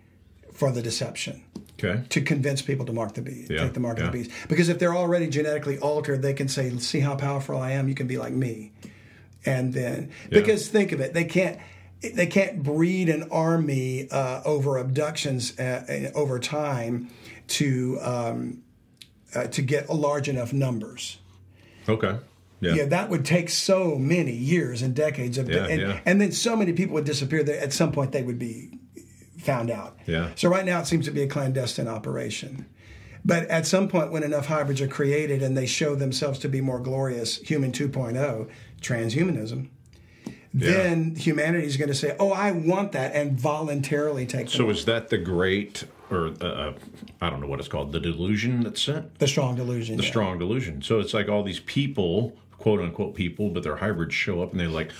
for the deception Okay. to convince people to mark the beast, Yeah, take the mark yeah. of the beast. Because if they're already genetically altered, they can say, "See how powerful I am. You can be like me." And then, because think of it, they can't they can't breed an army uh, over abductions uh, uh, over time to um, uh, to get large enough numbers. Okay. Yeah. Yeah, that would take so many years and decades of, Yeah, and, yeah. and then so many people would disappear that at some point they would be found out. Yeah. So right now it seems to be a clandestine operation. But at some point, when enough hybrids are created and they show themselves to be more glorious, human 2.0, transhumanism, then humanity is going to say, "Oh, I want that," and voluntarily take them So is that the great, or uh, I don't know what it's called, the delusion that's sent? the strong delusion. The yeah. strong delusion. So it's like all these people, quote unquote people, but they're hybrids show up and they're like,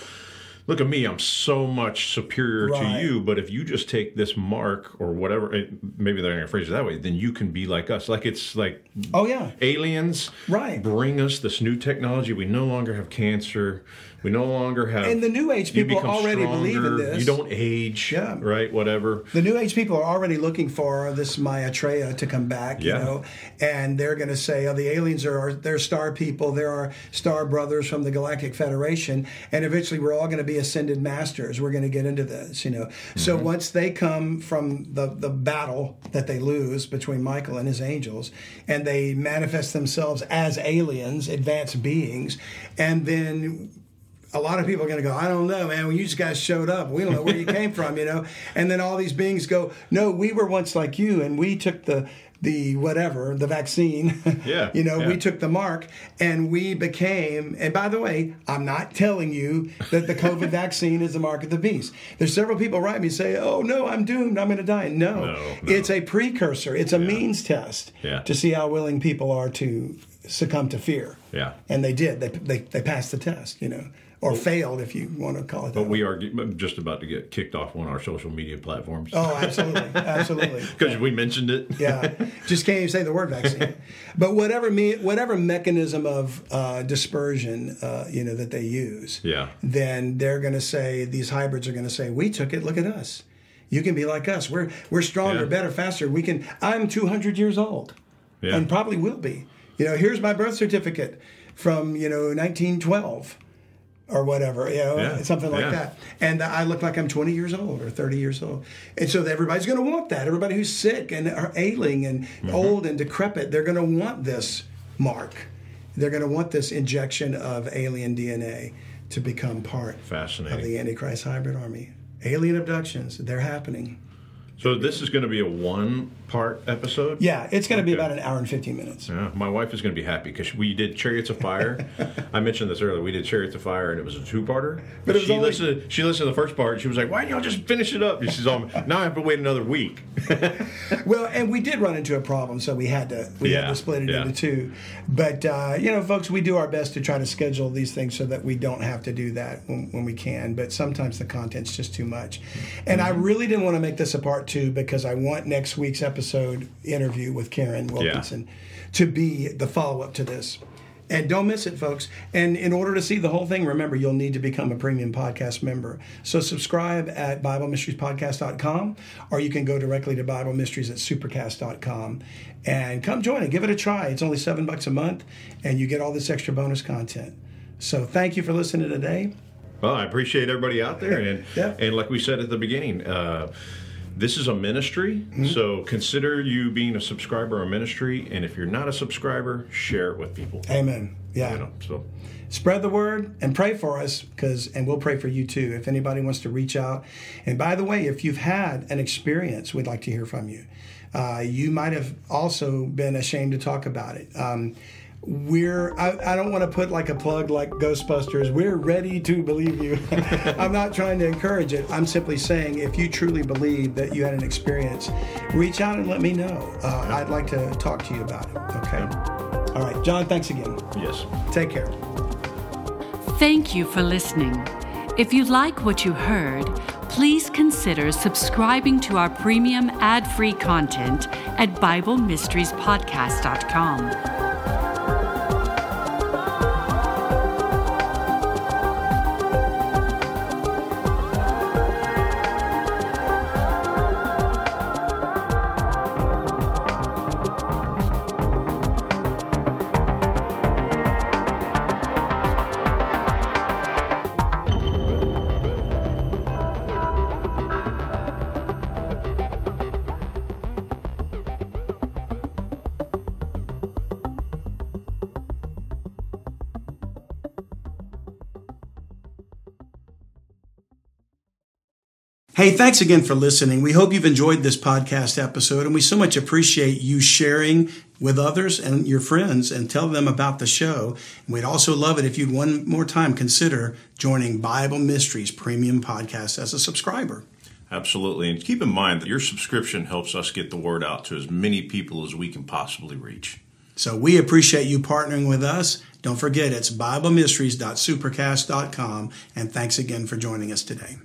look at me, I'm so much superior Right. to you. But if you just take this mark or whatever, it, maybe they're going to phrase it that way, then you can be like us. Like it's like Oh yeah. aliens Right. bring us this new technology. We no longer have cancer. We no longer have. And the New Age people already believe in this. You don't age. Yeah. Right. Whatever. The New Age people are already looking for this Maitreya to come back, you know, and they're going to say, "Oh, the aliens are they're star people. There are star brothers from the Galactic Federation, and eventually we're all going to be ascended masters. We're going to get into this, you know." So Mm-hmm. once they come from the the battle that they lose between Michael and his angels, and they manifest themselves as aliens, advanced beings, and then a lot of people are going to go, I don't know, man. Well, you just guys showed up. We don't know where you came from, you know. And then all these beings go, No, we were once like you, and we took the the whatever the vaccine. Yeah, you know, yeah. we took the mark, and we became. And by the way, I'm not telling you that the COVID vaccine is the mark of the beast. There's several people write me say, Oh no, I'm doomed. I'm going to die. No, No, no. it's a precursor. It's a means test Yeah. to see how willing people are to succumb to fear. Yeah. And they did. They, they, they passed the test, you know, or failed if you want to call it that. But we are just about to get kicked off on our social media platforms. oh, absolutely. Absolutely. Because we mentioned it. Yeah. Just can't even say the word vaccine. But whatever me, whatever mechanism of uh, dispersion, uh, you know, that they use, Yeah. then they're going to say, these hybrids are going to say, we took it, look at us. You can be like us. We're, we're stronger, Yeah. better, faster. We can, I'm 200 years old. Yeah. and probably will be. You know, here's my birth certificate from you know 1912 or whatever, you know, Yeah, something like yeah. that. And I look like I'm 20 years old or 30 years old, and so everybody's going to want that. Everybody who's sick and are ailing and Mm-hmm. old and decrepit, they're going to want this mark. They're going to want this injection of alien DNA to become part Fascinating. of the Antichrist hybrid army. Alien abductions, they're happening. So this is going to be a one part episode? Yeah, it's going to be about an hour and 15 minutes. Yeah, my wife is going to be happy because we did Chariots of Fire. I mentioned this earlier. We did Chariots of Fire, and it was a two-parter. But was she only- listened. She listened to the first part. She was like, "Why didn't y'all just finish it up?" And she's all, "Now I have to wait another week." Well, and we did run into a problem, so we had to we had to split it yeah. into two. But uh, you know, folks, we do our best to try to schedule these things so that we don't have to do that when, when we can. But sometimes the content's just too much. And I really didn't want to make this a part two because I want next week's episode interview with Karen Wilkinson to be the follow up to this. And don't miss it, folks. And in order to see the whole thing, remember, you'll need to become a premium podcast member. So subscribe at BibleMysteriesPodcast.com, or you can go directly to Bible Mysteries at Supercast.com and come join it. Give it a try. It's only seven bucks a month, and you get all this extra bonus content. So thank you for listening today. Well, I appreciate everybody out there, and Yeah. and like we said at the beginning, uh, this is a ministry. Mm-hmm. So consider you being a subscriber or ministry, and if you're not a subscriber, share it with people. Amen. Yeah. You know, so spread the word and pray for us because and we'll pray for you too if anybody wants to reach out and by the way if you've had an experience we'd like to hear from you uh, you might have also been ashamed to talk about it um, we're I, I don't want to put like a plug like ghostbusters we're ready to believe you. I'm not trying to encourage it. I'm simply saying if you truly believe that you had an experience reach out and let me know. Uh, i'd like to talk to you about it okay? All right john thanks again. Yes. take care. Thank you for listening. If you like what you heard, please consider subscribing to our premium ad free content at BibleMysteriesPodcast.com. Hey, thanks again for listening. We hope you've enjoyed this podcast episode, and we so much appreciate you sharing with others and your friends and tell them about the show. And we'd also love it if you'd one more time consider joining Bible Mysteries Premium Podcast as a subscriber. Absolutely. And keep in mind that your subscription helps us get the word out to as many people as we can possibly reach. So we appreciate you partnering with us. Don't forget, it's BibleMysteries.supercast.com, and thanks again for joining us today.